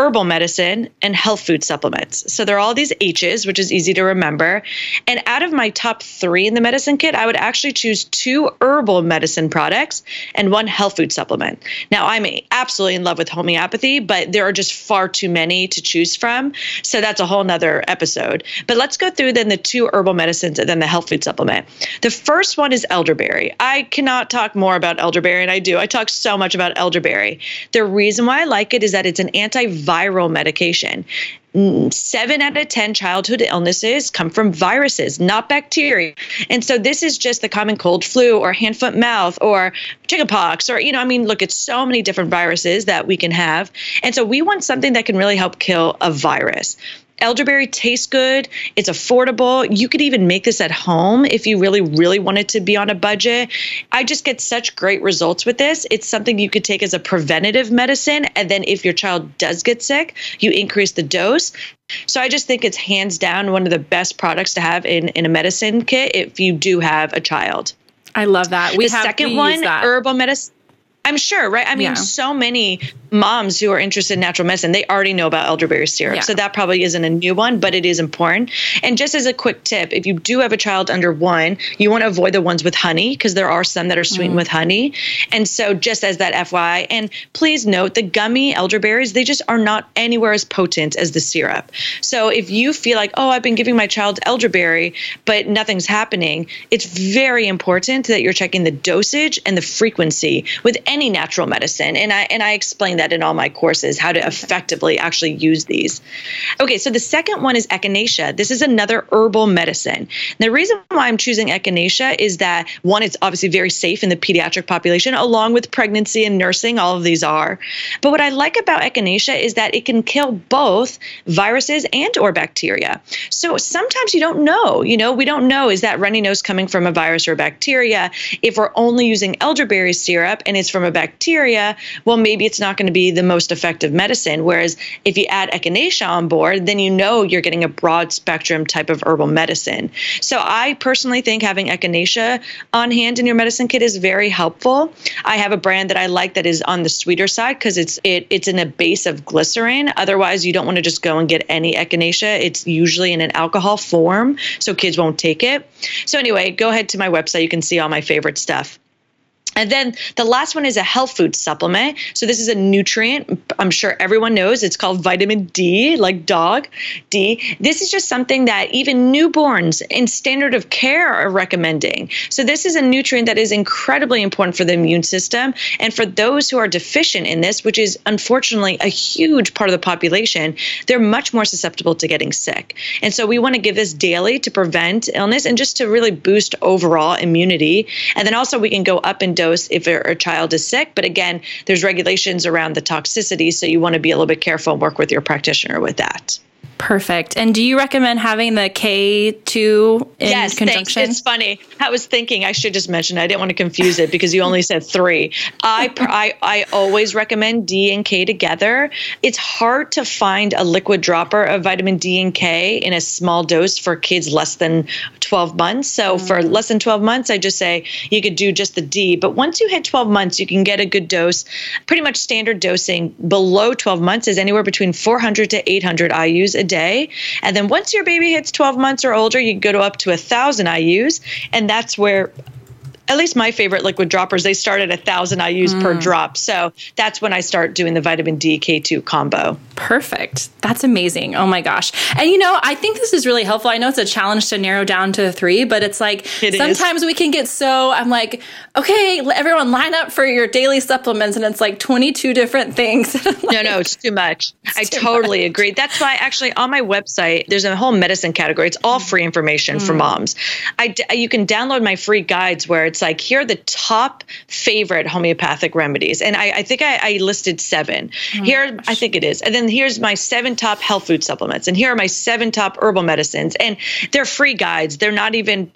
herbal medicine, and health food supplements. So there are all these H's, which is easy to remember. And out of my top three in the medicine kit, I would actually choose two herbal medicine products and one health food supplement. Now, I'm absolutely in love with homeopathy, but there are just far too many to choose from. So that's a whole nother episode. But let's go through then the two herbal medicines and then the health food supplement. The first one is elderberry. I cannot talk more about elderberry, and I do. I talk so much about elderberry. The reason why I like it is that it's an anti viral medication. Mm, seven out of 10 childhood illnesses come from viruses, not bacteria. And so this is just the common cold, flu, or hand, foot, mouth, or chickenpox, or, you know, I mean, look, it's so many different viruses that we can have. And so we want something that can really help kill a virus. Elderberry tastes good. It's affordable. You could even make this at home if you really, really wanted to be on a budget. I just get such great results with this. It's something you could take as a preventative medicine. And then if your child does get sick, you increase the dose. So I just think it's hands down one of the best products to have in, in a medicine kit if you do have a child. I love that. We the have, second one, herbal medicine. I'm sure, right? I mean, yeah. so many moms who are interested in natural medicine, they already know about elderberry syrup. Yeah. So that probably isn't a new one, but it is important. And just as a quick tip, if you do have a child under one, you want to avoid the ones with honey because there are some that are sweetened mm. with honey. And so just as that FYI, and please note the gummy elderberries, they just are not anywhere as potent as the syrup. So if you feel like, oh, I've been giving my child elderberry, but nothing's happening, it's very important that you're checking the dosage and the frequency with any natural medicine. And I and I explain that in all my courses how to effectively actually use these. Okay, so the second one is echinacea. This is another herbal medicine. The reason why I'm choosing echinacea is that one, it's obviously very safe in the pediatric population, along with pregnancy and nursing. All of these are. But what I like about echinacea is that it can kill both viruses and or bacteria. So sometimes you don't know. You know, we don't know is that runny nose coming from a virus or bacteria. If we're only using elderberry syrup and it's from from a bacteria, well, maybe it's not going to be the most effective medicine. Whereas if you add echinacea on board, then you know you're getting a broad spectrum type of herbal medicine. So I personally think having echinacea on hand in your medicine kit is very helpful. I have a brand that I like that is on the sweeter side because it's it, it's in a base of glycerin. Otherwise, you don't want to just go and get any echinacea. It's usually in an alcohol form, so kids won't take it. So anyway, go ahead to my website. You can see all my favorite stuff. And then the last one is a health food supplement. So this is a nutrient. I'm sure everyone knows it's called vitamin D, like dog D. This is just something that even newborns in standard of care are recommending. So this is a nutrient that is incredibly important for the immune system. And for those who are deficient in this, which is unfortunately a huge part of the population, they're much more susceptible to getting sick. And so we want to give this daily to prevent illness and just to really boost overall immunity. And then also we can go up and dose if a, child is sick. But again, there's regulations around the toxicity, so you want to be a little bit careful and work with your practitioner with that. Perfect. And do you recommend having the K2 in yes, conjunction? Thanks. It's funny. I was thinking I should just mention it. I didn't want to confuse it because you only said three. I, I, I always recommend D and K together. It's hard to find a liquid dropper of vitamin D and K in a small dose for kids less than 12 months. So mm. for less than 12 months, I just say you could do just the D. But once you hit 12 months, you can get a good dose. Pretty much standard dosing below 12 months is anywhere between 400 to 800 IUs a day. And then once your baby hits 12 months or older, you go to up to a thousand IUs, and that's where at least my favorite liquid droppers, they start at a thousand IU's mm. per drop. So that's when I start doing the vitamin D K2 combo. Perfect. That's amazing. Oh my gosh. And you know, I think this is really helpful. I know it's a challenge to narrow down to three, but it's like it sometimes is. we can get so I'm like, okay, everyone line up for your daily supplements, and it's like 22 different things. like, no, no, it's too much. It's I too totally much. agree. That's why actually on my website, there's a whole medicine category. It's all free information mm. for moms. I, you can download my free guides where it's like, here are the top favorite homeopathic remedies. And I, I think I, I, listed seven. Oh here, I think it is. And then here's my seven top health food supplements. And here are my seven top herbal medicines. And they're free guides. They're not even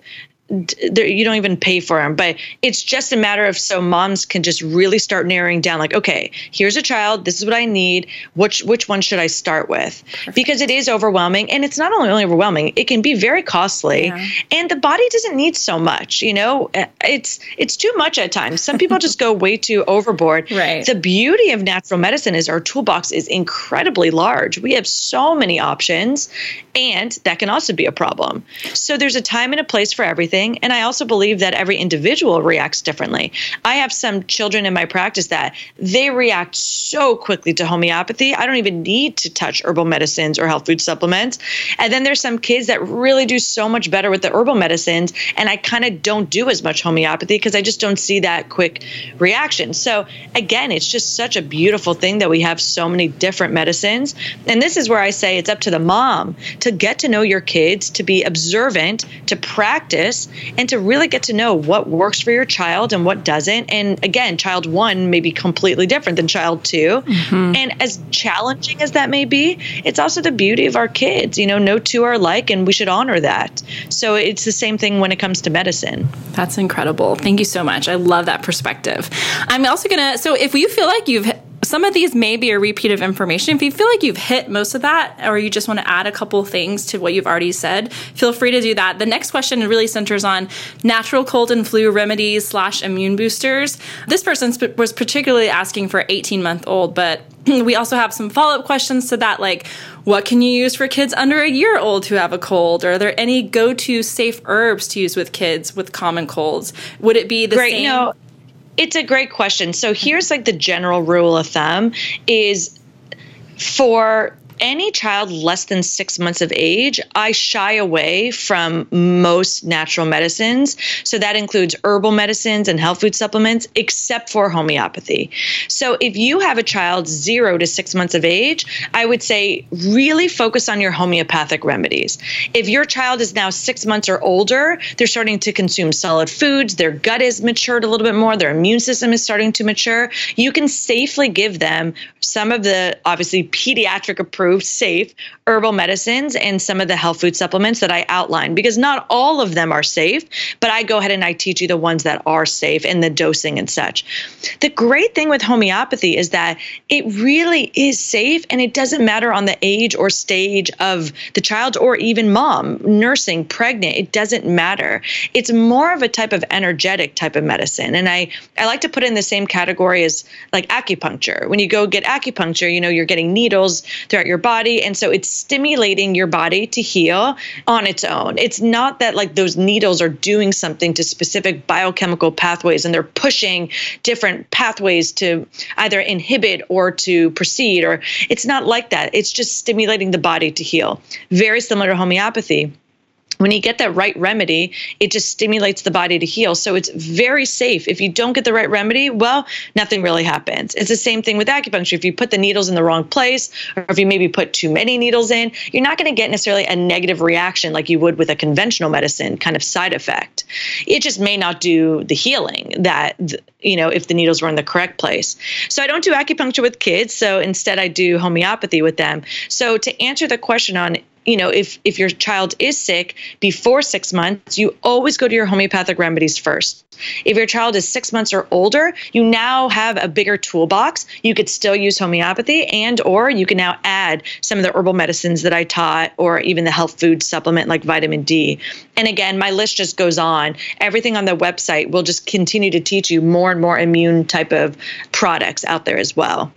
you don't even pay for them but it's just a matter of so moms can just really start narrowing down like okay here's a child this is what i need which which one should i start with? Perfect. because it is overwhelming and it's not only overwhelming it can be very costly yeah. and the body doesn't need so much you know? Uh, it's it's too much at times. Some people just go way too overboard. Right. The beauty of natural medicine is our toolbox is incredibly large. We have so many options and that can also be a problem. So there's a time and a place for everything And I also believe that every individual reacts differently. I have some children in my practice that they react so quickly to homeopathy. I don't even need to touch herbal medicines or health food supplements. And then there's some kids that really do so much better with the herbal medicines. And I kind of don't do as much homeopathy because I just don't see that quick reaction. So again, it's just such a beautiful thing that we have so many different medicines. And this is where I say it's up to the mom to get to know your kids, to be observant, to practice and to really get to know what works for your child and what doesn't. And again, child one may be completely different than child 2 mm-hmm. And as challenging as that may be, it's also the beauty of our kids. You know, no two are alike, and we should honor that. So it's the same thing when it comes to medicine. That's incredible. Thank you so much. I love that perspective. I'm also going to, so if you feel like you've some of these may be a repeat of information. If you feel like you've hit most of that, or you just want to add a couple things to what you've already said, feel free to do that. The next question really centers on natural cold and flu remedies slash immune boosters. This person was particularly asking for 18 month old, but we also have some follow up questions to that, like what can you use for kids under a year old who have a cold? Are there any go to safe herbs to use with kids with common colds? Would it be the Great. same? No, it's a great question. So here's like the general rule of thumb is for any child less than six months of age, I shy away from most natural medicines. So that includes herbal medicines and health food supplements, except for homeopathy. So if you have a child zero to six months of age, I would say really focus on your homeopathic remedies. If your child is now six months or older, they're starting to consume solid foods, their gut is matured a little bit more, their immune system is starting to mature, you can safely give them some of the obviously pediatric approved approved safe herbal medicines and some of the health food supplements that I outlined because not all of them are safe, but I go ahead and I teach you the ones that are safe and the dosing and such. The great thing with homeopathy is that it really is safe and it doesn't matter on the age or stage of the child or even mom, nursing, pregnant, it doesn't matter. It's more of a type of energetic type of medicine. And I, I like to put in the same category as like acupuncture. When you go get acupuncture, you know, you're getting needles throughout your your body. And so it's stimulating your body to heal on its own. It's not that like those needles are doing something to specific biochemical pathways and they're pushing different pathways to either inhibit or to proceed, or it's not like that. It's just stimulating the body to heal. Very similar to homeopathy when you get that right remedy, it just stimulates the body to heal. So it's very safe. If you don't get the right remedy, well, nothing really happens. It's the same thing with acupuncture. If you put the needles in the wrong place, or if you maybe put too many needles in, you're not going to get necessarily a negative reaction like you would with a conventional medicine kind of side effect. It just may not do the healing that, you know, if the needles were in the correct place. So I don't do acupuncture with kids. So instead, I do homeopathy with them. So to answer the question on you know, if if your child is sick before six months, you always go to your homeopathic remedies first. If your child is six months or older, you now have a bigger toolbox. You could still use homeopathy, and or you can now add some of the herbal medicines that I taught, or even the health food supplement like vitamin D. And again, my list just goes on. Everything on the website will just continue to teach you more and more immune type of products out there as well.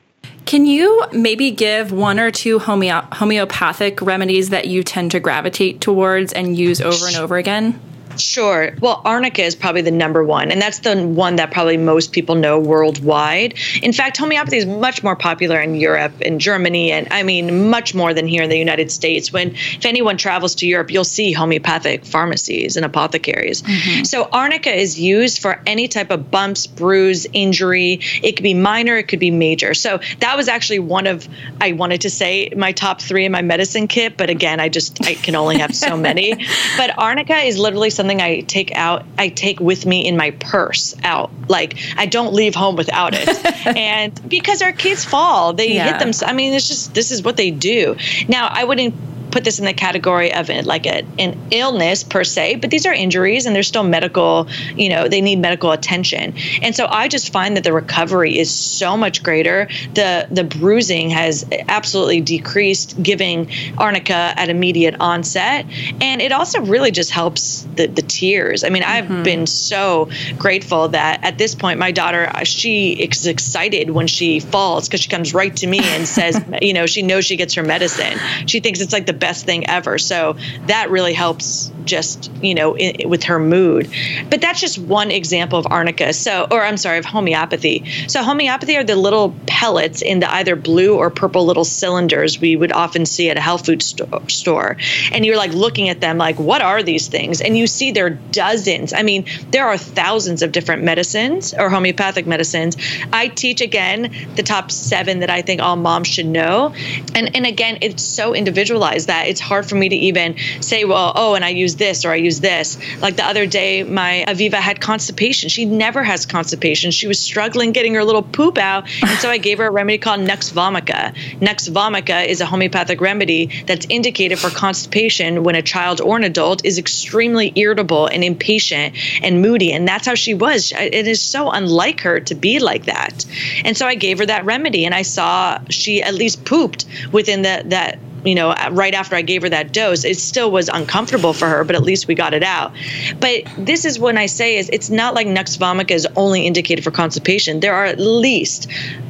Can you maybe give one or two homeo- homeopathic remedies that you tend to gravitate towards and use over and over again? Sure. Well, arnica is probably the number one, and that's the one that probably most people know worldwide. In fact, homeopathy is much more popular in Europe and Germany, and I mean, much more than here in the United States. When if anyone travels to Europe, you'll see homeopathic pharmacies and apothecaries. Mm-hmm. So, arnica is used for any type of bumps, bruise, injury. It could be minor, it could be major. So, that was actually one of, I wanted to say my top three in my medicine kit, but again, I just, I can only have so many. But arnica is literally something something I take out, I take with me in my purse out. Like I don't leave home without it. and because our kids fall, they yeah. hit them. I mean, it's just, this is what they do. Now, I wouldn't put this in the category of it, like a, an illness per se, but these are injuries and they're still medical, you know, they need medical attention. And so I just find that the recovery is so much greater. The the bruising has absolutely decreased giving arnica at immediate onset. And it also really just helps the, the tears. I mean, I've mm-hmm. been so grateful that at this point my daughter she is excited when she falls because she comes right to me and says, you know, she knows she gets her medicine. She thinks it's like the best thing ever. So that really helps just, you know, in, with her mood. But that's just one example of arnica. So, or I'm sorry, of homeopathy. So homeopathy are the little pellets in the either blue or purple little cylinders we would often see at a health food sto- store. And you're like looking at them like, what are these things? And you see there are dozens. I mean, there are thousands of different medicines or homeopathic medicines. I teach again the top seven that I think all moms should know. And and again, it's so individualized that it's hard for me to even say, well, oh, and I use this or I use this. Like the other day, my Aviva had constipation. She never has constipation. She was struggling getting her little poop out. And so I gave her a remedy called Nux Vomica. Nux Vomica is a homeopathic remedy that's indicated for constipation when a child or an adult is extremely irritable and impatient and moody. And that's how she was. It is so unlike her to be like that. And so I gave her that remedy and I saw she at least pooped within the, that you know, uh, right after I gave her that dose, it still was uncomfortable for her, but at least we got it out. But this is when I say is it's not like Nux Vomica is only indicated for constipation. There are at least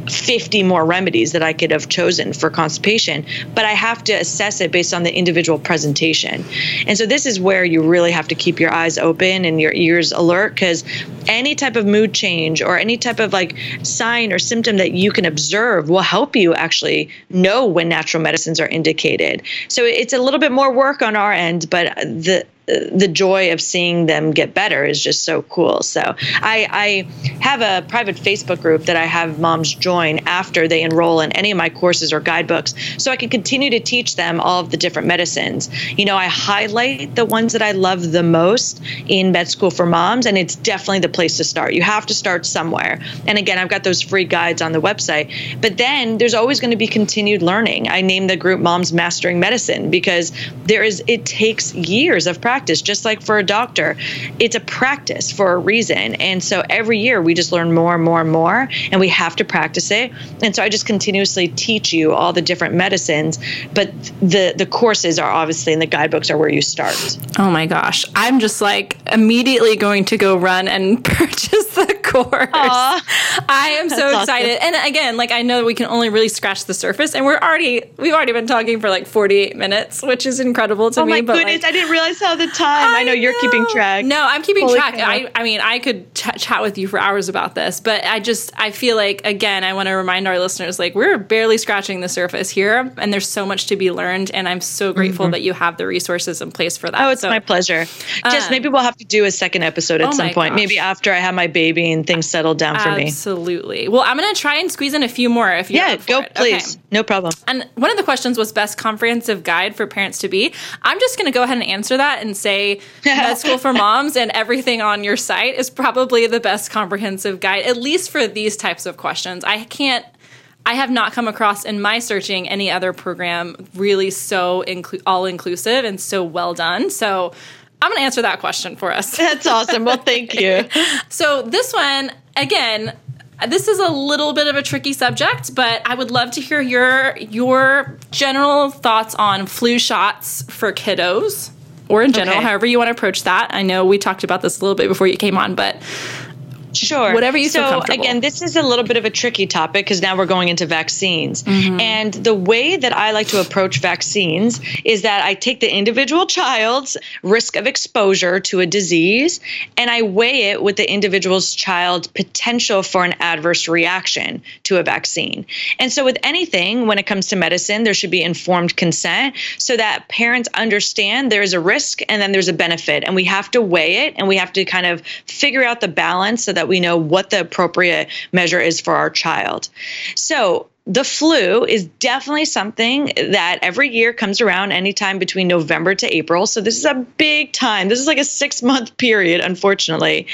50 more remedies that I could have chosen for constipation, but I have to assess it based on the individual presentation. And so this is where you really have to keep your eyes open and your ears alert because any type of mood change or any type of like sign or symptom that you can observe will help you actually know when natural medicines are indicated. So it's a little bit more work on our end, but the the joy of seeing them get better is just so cool. So I, I, have a private Facebook group that I have moms join after they enroll in any of my courses or guidebooks, so I can continue to teach them all of the different medicines. You know, I highlight the ones that I love the most in Med School for Moms, and it's definitely the place to start. You have to start somewhere. And again, I've got those free guides on the website. But then there's always going to be continued learning. I name the group Moms Mastering Medicine because there is it takes years of practice practice, just like for a doctor. It's a practice for a reason. And so every year we just learn more and more and more, and we have to practice it. And so I just continuously teach you all the different medicines, but the the courses are obviously in the guidebooks are where you start. Oh my gosh. I'm just like immediately going to go run and purchase the course. Aww. I am so That's excited. Awesome. And again, like I know we can only really scratch the surface and we're already we've already been talking for like 48 minutes, which is incredible to oh me. Oh my goodness, like, I didn't realize how the time. I, I know, you're keeping track. No, I'm keeping Holy track. I, I mean, I could ch- chat with you for hours about this, but I just I feel like again, I want to remind our listeners like we're barely scratching the surface here, and there's so much to be learned. And I'm so grateful mm-hmm. that you have the resources in place for that. Oh, it's so, my pleasure. Just um, maybe we'll have to do a second episode at oh some point. Gosh. Maybe after I have my baby things settle down for Absolutely. me. Absolutely. Well, I'm gonna try and squeeze in a few more if you yeah go it. please okay. no problem. And one of the questions was best comprehensive guide for parents to be. I'm just gonna go ahead and answer that and say Med School for Moms and everything on your site is probably the best comprehensive guide, at least for these types of questions. I can't I have not come across in my searching any other program really so inclu- all inclusive and so well done. So I'm going to answer that question for us. That's awesome. Well, thank you. so this one again, this is a little bit of a tricky subject, but I would love to hear your your general thoughts on flu shots for kiddos or in general, okay. however you want to approach that. I know we talked about this a little bit before you came on, but Sure. Whatever you so, feel comfortable. again, this is a little bit of a tricky topic because now we're going into vaccines. Mm-hmm. And the way that I like to approach vaccines is that I take the individual child's risk of exposure to a disease and I weigh it with the individual's child's potential for an adverse reaction to a vaccine. And so, with anything, when it comes to medicine, there should be informed consent so that parents understand there is a risk and then there's a benefit. And we have to weigh it and we have to kind of figure out the balance so that we know what the appropriate measure is for our child. So, the flu is definitely something that every year comes around anytime between November to April. So this is a big time. This is like a six month period, unfortunately.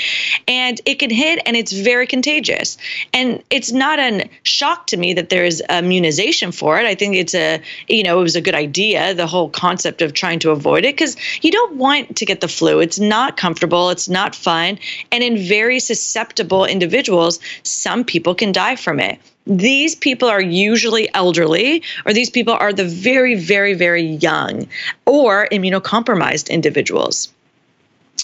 And it can hit and it's very contagious. And it's not a shock to me that there is immunization for it. I think it's a, you know, it was a good idea, the whole concept of trying to avoid it, because you don't want to get the flu. It's not comfortable, it's not fun. And in very susceptible individuals, some people can die from it these people are usually elderly, or these people are the very, very, very young or immunocompromised individuals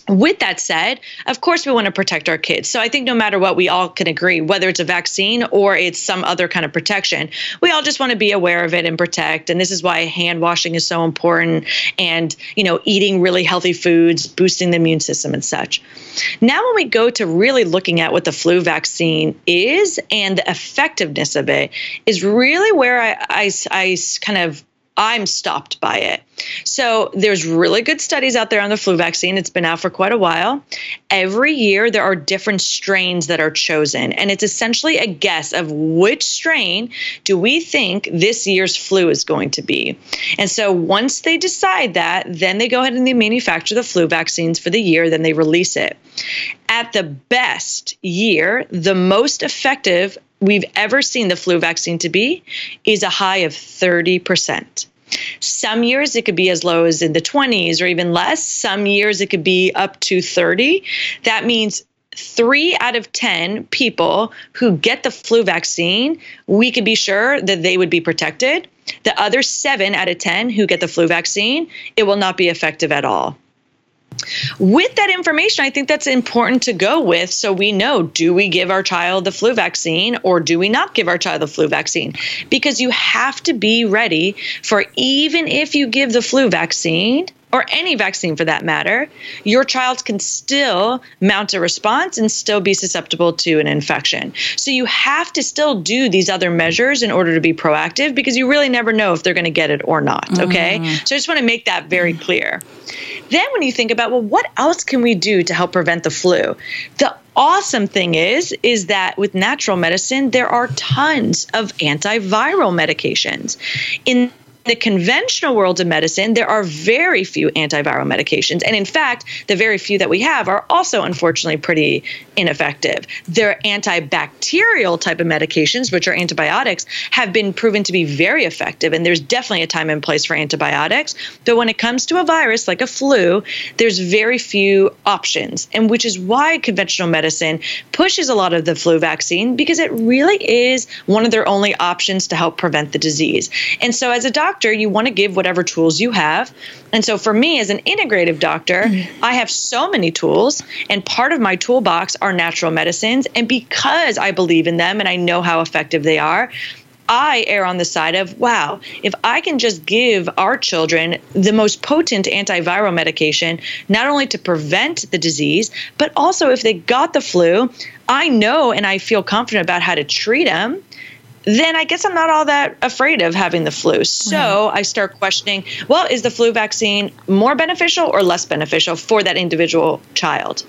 with that said, of course, we want to protect our kids. So I think no matter what, we all can agree, whether it's a vaccine or it's some other kind of protection, we all just want to be aware of it and protect. And this is why hand washing is so important and, you know, eating really healthy foods, boosting the immune system and such. Now, when we go to really looking at what the flu vaccine is and the effectiveness of it, is really where I, I, I kind of I'm stopped by it. So there's really good studies out there on the flu vaccine. It's been out for quite a while. Every year there are different strains that are chosen, and it's essentially a guess of which strain do we think this year's flu is going to be. And so once they decide that, then they go ahead and they manufacture the flu vaccines for the year, then they release it. At the best year, the most effective we've ever seen the flu vaccine to be is a high of 30%. Some years it could be as low as in the 20s or even less. Some years it could be up to 30. That means three out of 10 people who get the flu vaccine, we could be sure that they would be protected. The other seven out of 10 who get the flu vaccine, it will not be effective at all with that information, I think that's important to go with so we know do we give our child the flu vaccine or do we not give our child the flu vaccine? Because you have to be ready for even if you give the flu vaccine, or any vaccine for that matter, your child can still mount a response and still be susceptible to an infection. So you have to still do these other measures in order to be proactive because you really never know if they're going to get it or not. Okay. Mm. So I just want to make that very clear. Then when you think about, well, what else can we do to help prevent the flu? The awesome thing is is that with natural medicine there are tons of antiviral medications in the conventional world of medicine, there are very few antiviral medications. And in fact, the very few that we have are also unfortunately pretty ineffective. Their antibacterial type of medications, which are antibiotics, have been proven to be very effective. And there's definitely a time and place for antibiotics. But when it comes to a virus like a flu, there's very few options. And which is why conventional medicine pushes a lot of the flu vaccine because it really is one of their only options to help prevent the disease. And so as a doctor, doctor, you want to give whatever tools you have. And so for me as an integrative doctor, mm-hmm. I have so many tools, and part of my toolbox are natural medicines. And because I believe in them and I know how effective they are, I err on the side of, wow, if I can just give our children the most potent antiviral medication, not only to prevent the disease, but also if they got the flu, I know and I feel confident about how to treat them then I guess I'm not all that afraid of having the flu. So right. I start questioning well, is the flu vaccine more beneficial or less beneficial for that individual child?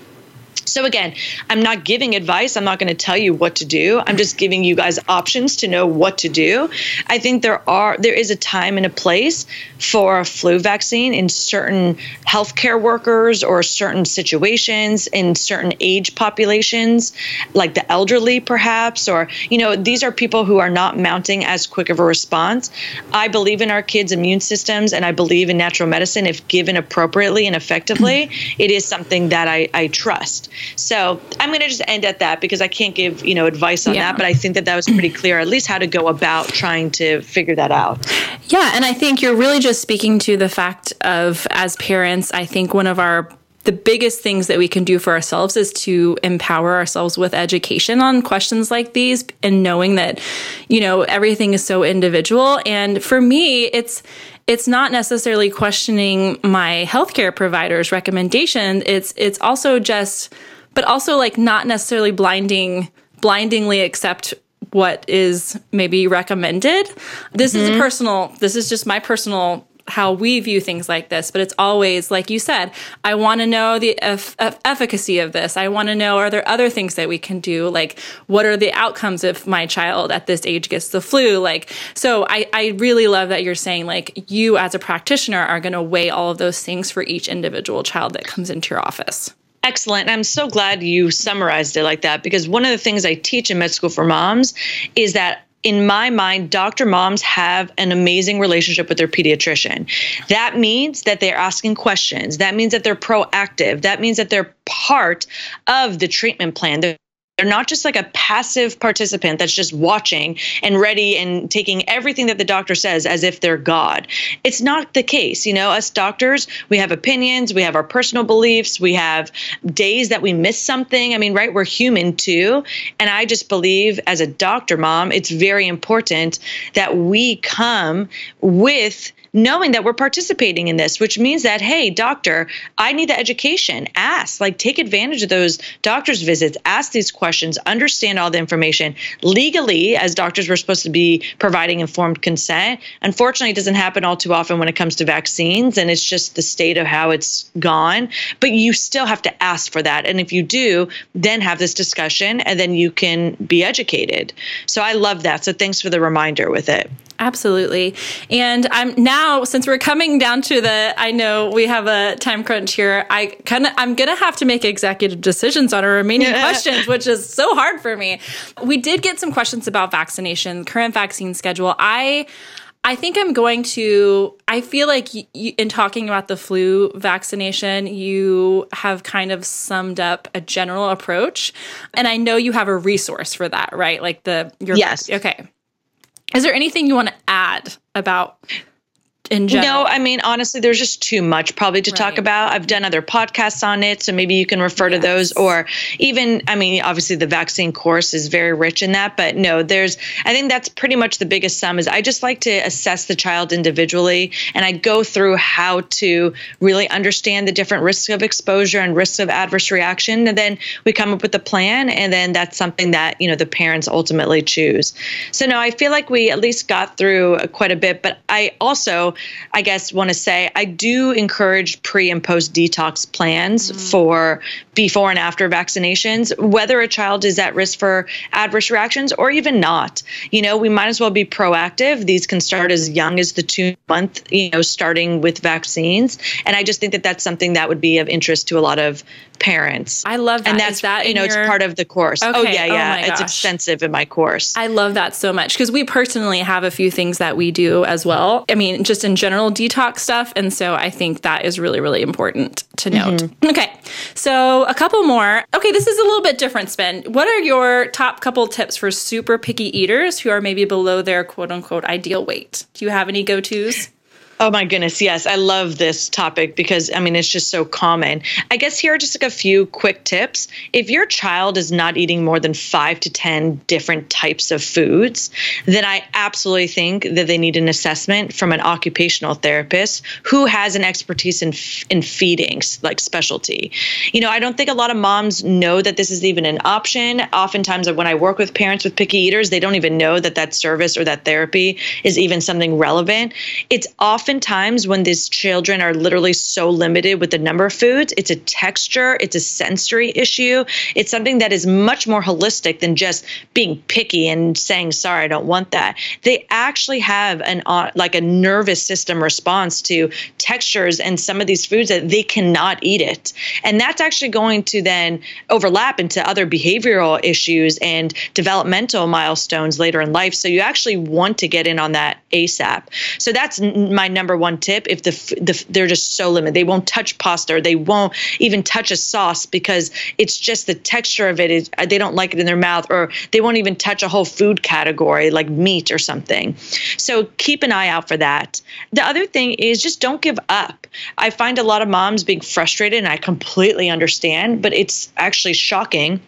So again, I'm not giving advice. I'm not going to tell you what to do. I'm just giving you guys options to know what to do. I think there are there is a time and a place for a flu vaccine in certain healthcare workers or certain situations in certain age populations, like the elderly perhaps, or you know, these are people who are not mounting as quick of a response. I believe in our kids' immune systems and I believe in natural medicine if given appropriately and effectively, it is something that I, I trust. So I'm going to just end at that because I can't give you know advice on yeah. that, but I think that that was pretty clear, at least how to go about trying to figure that out. Yeah, and I think you're really just speaking to the fact of as parents, I think one of our the biggest things that we can do for ourselves is to empower ourselves with education on questions like these and knowing that you know everything is so individual and for me it's it's not necessarily questioning my healthcare provider's recommendation it's it's also just but also like not necessarily blinding blindingly accept what is maybe recommended. This mm-hmm. is personal, this is just my personal how we view things like this, but it's always like you said, I want to know the eff- efficacy of this. I want to know are there other things that we can do? Like, what are the outcomes if my child at this age gets the flu? Like, so I, I really love that you're saying, like, you as a practitioner are going to weigh all of those things for each individual child that comes into your office. Excellent. I'm so glad you summarized it like that because one of the things I teach in med school for moms is that in my mind, doctor moms have an amazing relationship with their pediatrician. That means that they're asking questions. That means that they're proactive. That means that they're part of the treatment plan. They're they're not just like a passive participant that's just watching and ready and taking everything that the doctor says as if they're God. It's not the case. You know, us doctors, we have opinions, we have our personal beliefs, we have days that we miss something. I mean, right? We're human too. And I just believe as a doctor mom, it's very important that we come with knowing that we're participating in this, which means that, hey, doctor, I need the education. Ask, like, take advantage of those doctor's visits, ask these questions, understand all the information. Legally, as doctors, we're supposed to be providing informed consent. Unfortunately, it doesn't happen all too often when it comes to vaccines, and it's just the state of how it's gone. But you still have to ask for that. And if you do, then have this discussion, and then you can be educated. So I love that. So thanks for the reminder with it. Absolutely. And I'm now since we're coming down to the I know we have a time crunch here. I kind of I'm going to have to make executive decisions on our remaining questions, which is so hard for me. We did get some questions about vaccination, current vaccine schedule. I I think I'm going to. I feel like in talking about the flu vaccination, you have kind of summed up a general approach, and I know you have a resource for that, right? Like the your yes. Okay. Is there anything you want to add about in general? No, I mean, honestly, there's just too much probably to right. talk about. I've done other podcasts on it, so maybe you can refer yes. to those. Or even, I mean, obviously the vaccine course is very rich in that, but no, there's, I think that's pretty much the biggest sum is I just like to assess the child individually and I go through how to really understand the different risks of exposure and risks of adverse reaction. And then we come up with a plan, and then that's something that, you know, the parents ultimately choose. So, no, I feel like we at least got through quite a bit, but I also, I guess, want to say I do encourage pre and post detox plans mm. for before and after vaccinations, whether a child is at risk for adverse reactions or even not. You know, we might as well be proactive. These can start as young as the two month, you know, starting with vaccines. And I just think that that's something that would be of interest to a lot of parents. I love that. And that's that you know, your... it's part of the course. Oh, okay. Oh yeah, yeah. Oh it's extensive in my course. I love that so much because we personally have a few things that we do as well. I mean, just in general detox stuff. And so I think that is really, really important to note. Mm-hmm. Okay. So a couple more. Okay, this is a little bit different spin. What are your top couple tips for super picky eaters who are maybe below their quote unquote ideal weight? Do you have any go-tos? Oh my goodness, yes. I love this topic because I mean it's just so common. I guess here are just like a few quick tips. If your child is not eating more than 5 to 10 different types of foods, then I absolutely think that they need an assessment from an occupational therapist who has an expertise in in feeding, like specialty. You know, I don't think a lot of moms know that this is even an option. Oftentimes when I work with parents with picky eaters, they don't even know that that service or that therapy is even something relevant. It's often oftentimes when these children are literally so limited with the number of foods, it's a texture, it's a sensory issue. It's something that is much more holistic than just being picky and saying, sorry, I don't want that. They actually have an uh, like a nervous system response to textures and some of these foods that they cannot eat it. And that's actually going to then overlap into other behavioral issues and developmental milestones later in life. So you actually want to get in on that ASAP. So that's my number one tip. If the, the they're just so limited, they won't touch pasta, or they won't even touch a sauce because it's just the texture of it is uh, they don't like it in their mouth, or they won't even touch a whole food category like meat or something. So keep an eye out for that. The other thing is just don't give up. I find a lot of moms being frustrated, and I completely understand, but it's actually shocking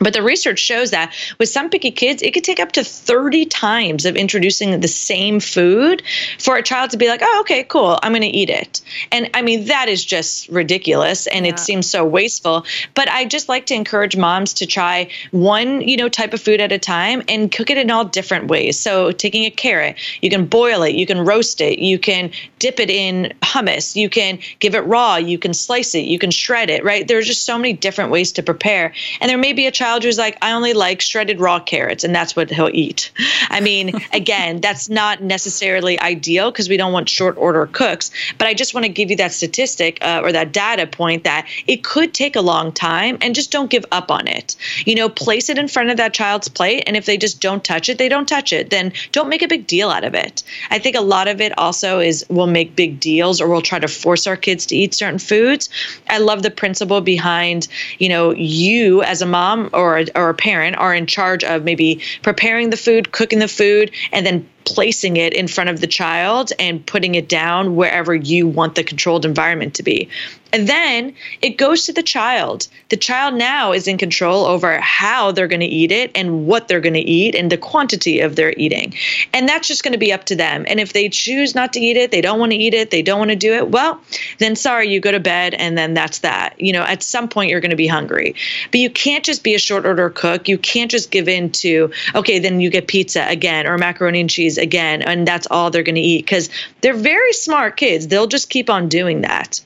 but the research shows that with some picky kids, it could take up to 30 times of introducing the same food for a child to be like, oh, okay, cool, I'm going to eat it. And I mean, that is just ridiculous and yeah. it seems so wasteful. But I just like to encourage moms to try one, you know, type of food at a time and cook it in all different ways. So taking a carrot, you can boil it, you can roast it, you can dip it in hummus, you can give it raw, you can slice it, you can shred it, right? There's just so many different ways to prepare. And there may be a child child who's like, I only like shredded raw carrots, and that's what he'll eat. I mean, again, that's not necessarily ideal because we don't want short order cooks. But I just want to give you that statistic uh, or that data point that it could take a long time, and just don't give up on it. You know, place it in front of that child's plate, and if they just don't touch it, they don't touch it. Then don't make a big deal out of it. I think a lot of it also is we'll make big deals or we'll try to force our kids to eat certain foods. I love the principle behind, you know, you as a mom or a, or a parent are in charge of maybe preparing the food, cooking the food, and then placing it in front of the child and putting it down wherever you want the controlled environment to be. And then it goes to the child. The child now is in control over how they're going to eat it and what they're going to eat and the quantity of their eating. And that's just going to be up to them. And if they choose not to eat it, they don't want to eat it, they don't want to do it, well, then sorry, you go to bed and then that's that. You know, at some point you're going to be hungry. But you can't just be a short order cook. You can't just give in to, okay, then you get pizza again or macaroni and cheese again, and that's all they're going to eat because they're very smart kids. They'll just keep on doing that.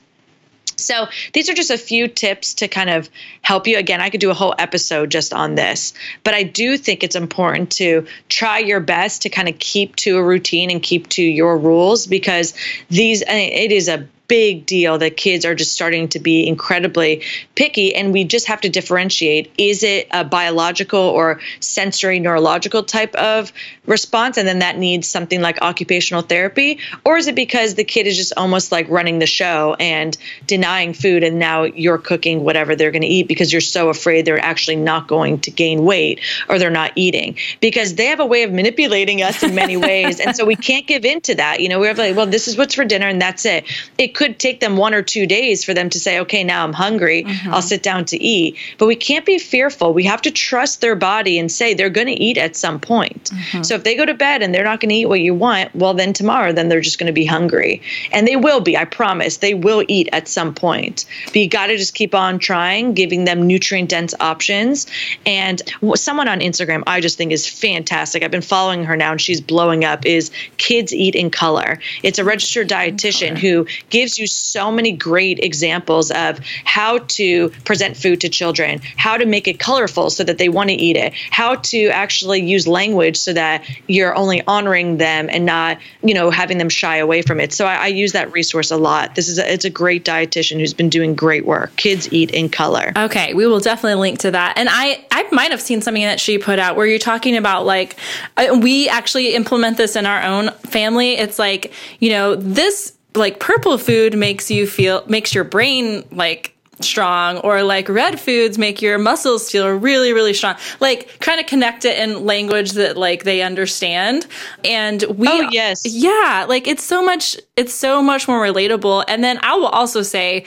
So, these are just a few tips to kind of help you. Again, I could do a whole episode just on this, but I do think it's important to try your best to kind of keep to a routine and keep to your rules because these, it is a big deal that kids are just starting to be incredibly picky and we just have to differentiate is it a biological or sensory neurological type of response and then that needs something like occupational therapy? Or is it because the kid is just almost like running the show and denying food and now you're cooking whatever they're going to eat because you're so afraid they're actually not going to gain weight or they're not eating? Because they have a way of manipulating us in many ways and so we can't give in to that you know? We're like well this is what's for dinner and that's it. It could take them one or two days for them to say, okay, now I'm hungry. Mm-hmm. I'll sit down to eat. But we can't be fearful. We have to trust their body and say they're going to eat at some point. Mm-hmm. So if they go to bed and they're not going to eat what you want, well, then tomorrow, then they're just going to be hungry. And they will be, I promise. They will eat at some point. But you got to just keep on trying, giving them nutrient dense options. And someone on Instagram I just think is fantastic. I've been following her now and she's blowing up is Kids Eat in Color. It's a registered dietitian who gives gives you so many great examples of how to present food to children, how to make it colorful so that they want to eat it, how to actually use language so that you're only honoring them and not, you know, having them shy away from it. So I, I use that resource a lot. This is a, it's a great dietitian who's been doing great work. Kids eat in color. Okay, we will definitely link to that. And I I might have seen something that she put out where you're talking about like uh, we actually implement this in our own family. It's like you know this like purple food makes you feel makes your brain like strong or like red foods make your muscles feel really really strong. Like kind of connect it in language that like they understand. And we oh yes. Yeah like it's so much it's so much more relatable. And then i will also say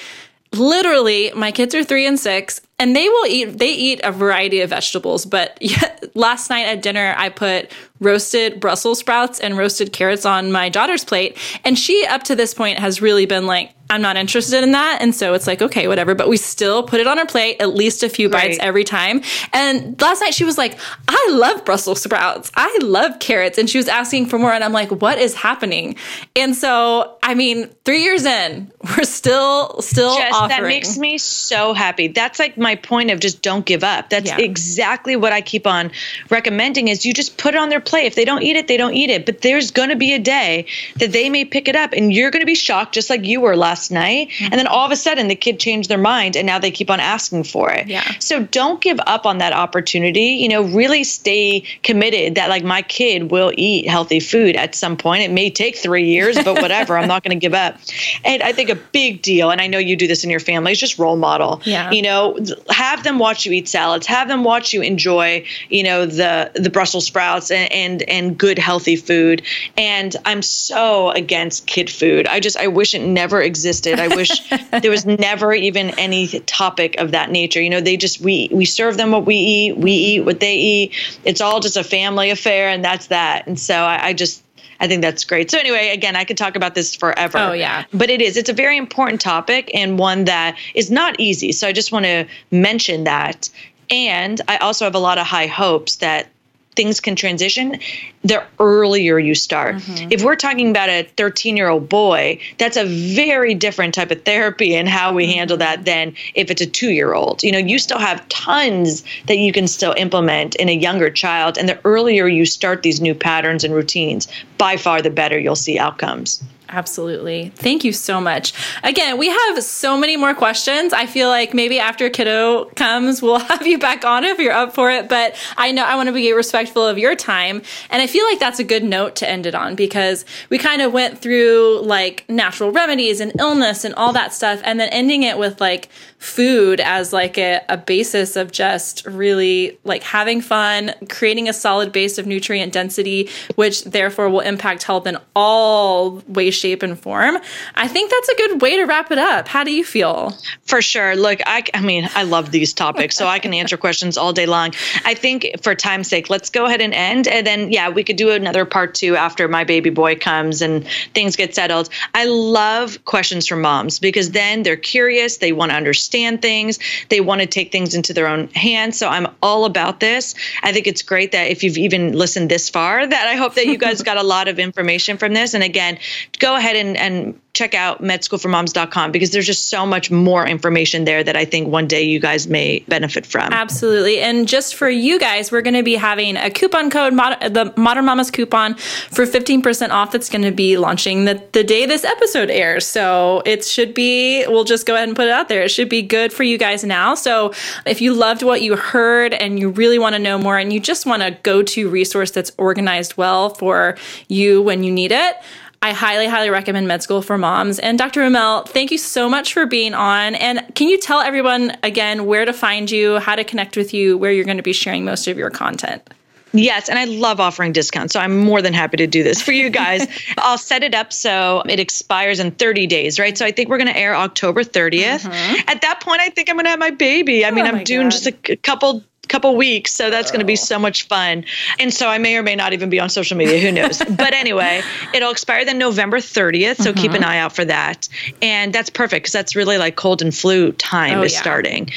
literally my kids are three and six and they will eat they eat a variety of vegetables but last night at dinner i put roasted brussels sprouts and roasted carrots on my daughter's plate. And she up to this point has really been like I'm not interested in that. And so it's like, okay, whatever. But we still put it on our plate at least a few bites right. every time. And last night she was like, I love Brussels sprouts. I love carrots. And she was asking for more. And I'm like, what is happening? And so, I mean, three years in, we're still, still just, offering. That makes me so happy. That's like my point of just don't give up. That's yeah. exactly what I keep on recommending is you just put it on their plate. If they don't eat it, they don't eat it. But there's going to be a day that they may pick it up and you're going to be shocked just like you were last last night. Mm-hmm. And then all of a sudden the kid changed their mind and now they keep on asking for it. Yeah. So don't give up on that opportunity. You know, really stay committed that like my kid will eat healthy food at some point. It may take three years, but whatever. I'm not going to give up. And I think a big deal, and I know you do this in your family, is just role model. Yeah. You know, have them watch you eat salads, have them watch you enjoy, you know, the the Brussels sprouts and and, and good healthy food. And I'm so against kid food. I just I wish it never existed. I wish there was never even any topic of that nature. You know, they just we we serve them what we eat, we mm-hmm. eat what they eat. It's all just a family affair, and that's that. And so I, I just I think that's great. So anyway, again, I could talk about this forever. Oh yeah. But it is. It's a very important topic and one that is not easy. So I just want to mention that. And I also have a lot of high hopes that things can transition, the earlier you start. Mm-hmm. If we're talking about a 13 year old boy, that's a very different type of therapy and how we mm-hmm. handle that than if it's a two year old. You know, you still have tons that you can still implement in a younger child. And the earlier you start these new patterns and routines, by far the better you'll see outcomes. Absolutely. Thank you so much. Again, we have so many more questions. I feel like maybe after kiddo comes, we'll have you back on if you're up for it. But I know I want to be respectful of your time. And I feel like that's a good note to end it on because we kind of went through like natural remedies and illness and all that stuff. And then ending it with like food as like a, a basis of just really like having fun, creating a solid base of nutrient density, which therefore will impact health in all ways, shape, and form. I think that's a good way to wrap it up. How do you feel? For sure. Look, I, I mean, I love these topics, so I can answer questions all day long. I think for time's sake, let's go ahead and end. And then, yeah, we could do another part two after my baby boy comes and things get settled. I love questions from moms because then they're curious, they want to understand things. They want to take things into their own hands. So I'm all about this. I think it's great that if you've even listened this far, that I hope that you guys got a lot of information from this. And again, go ahead and, and check out medschoolformoms.com because there's just so much more information there that I think one day you guys may benefit from. Absolutely. And just for you guys, we're going to be having a coupon code, the Modern Mamas coupon for 15% off that's going to be launching the, the day this episode airs. So it should be, we'll just go ahead and put it out there. It should be good for you guys now. So if you loved what you heard and you really want to know more and you just want a go to resource that's organized well for you when you need it, I highly, highly recommend Med School for Moms. And Dr. Roumell, thank you so much for being on. And can you tell everyone again where to find you, how to connect with you, where you're going to be sharing most of your content? Yes, and I love offering discounts. So I'm more than happy to do this for you guys. I'll set it up so it expires in 30 days, right? So I think we're going to air October 30th. Mm-hmm. At that point, I think I'm going to have my baby. I mean, oh I'm doing God. just a couple couple weeks. So that's going to be so much fun. And so I may or may not even be on social media. Who knows? but anyway, it'll expire then November 30th. So mm-hmm. keep an eye out for that. And that's perfect because that's really like cold and flu time oh, is yeah. starting.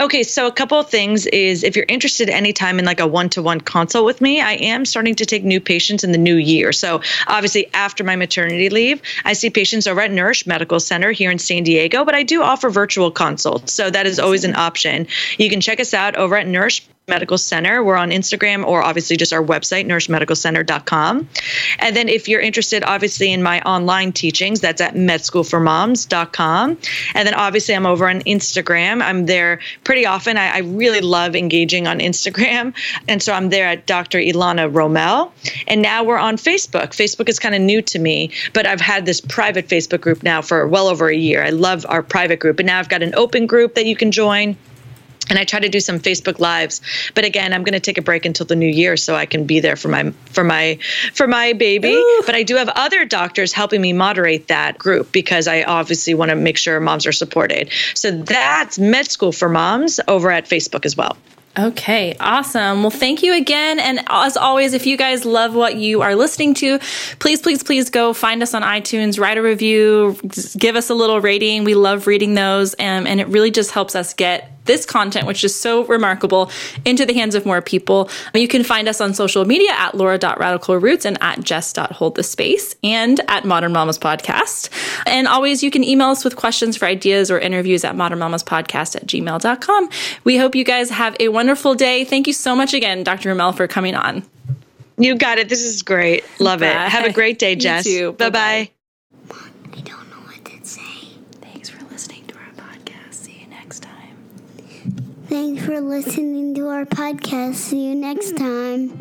Okay. So a couple of things is if you're interested anytime in like a one to one consult with me, I am starting to take new patients in the new year. So obviously after my maternity leave, I see patients over at Nourish Medical Center here in San Diego, but I do offer virtual consults. So that is always an option. You can check us out over at Nourish Medical Center. We're on Instagram or obviously just our website, nourishmedicalcenter.com. And then if you're interested, obviously, in my online teachings, that's at medschoolformoms.com. And then obviously, I'm over on Instagram. I'm there pretty often. I, I really love engaging on Instagram. And so I'm there at Dr. Elana Roumell. And now we're on Facebook. Facebook is kind of new to me, but I've had this private Facebook group now for well over a year. I love our private group. And now I've got an open group that you can join and I try to do some Facebook lives. But again, I'm going to take a break until the new year so I can be there for my for my for my baby. Ooh. But I do have other doctors helping me moderate that group because I obviously want to make sure moms are supported. So that's Med School for Moms over at Facebook as well. Okay, awesome. Well, thank you again. And as always, if you guys love what you are listening to, please, please, please go find us on iTunes, write a review, give us a little rating. We love reading those, and, and it really just helps us get this content, which is so remarkable, into the hands of more people. You can find us on social media at laura.radicalroots and at jess.holdthespace and at Modern Mamas Podcast. And always you can email us with questions for ideas or interviews at modernmamaspodcast at gmail.com. We hope you guys have a wonderful day. Thank you so much again, Dr. Roumell, for coming on. You got it. This is great. Love Bye. it. Have a great day, Jess. Bye bye. Thanks for listening to our podcast. See you next time.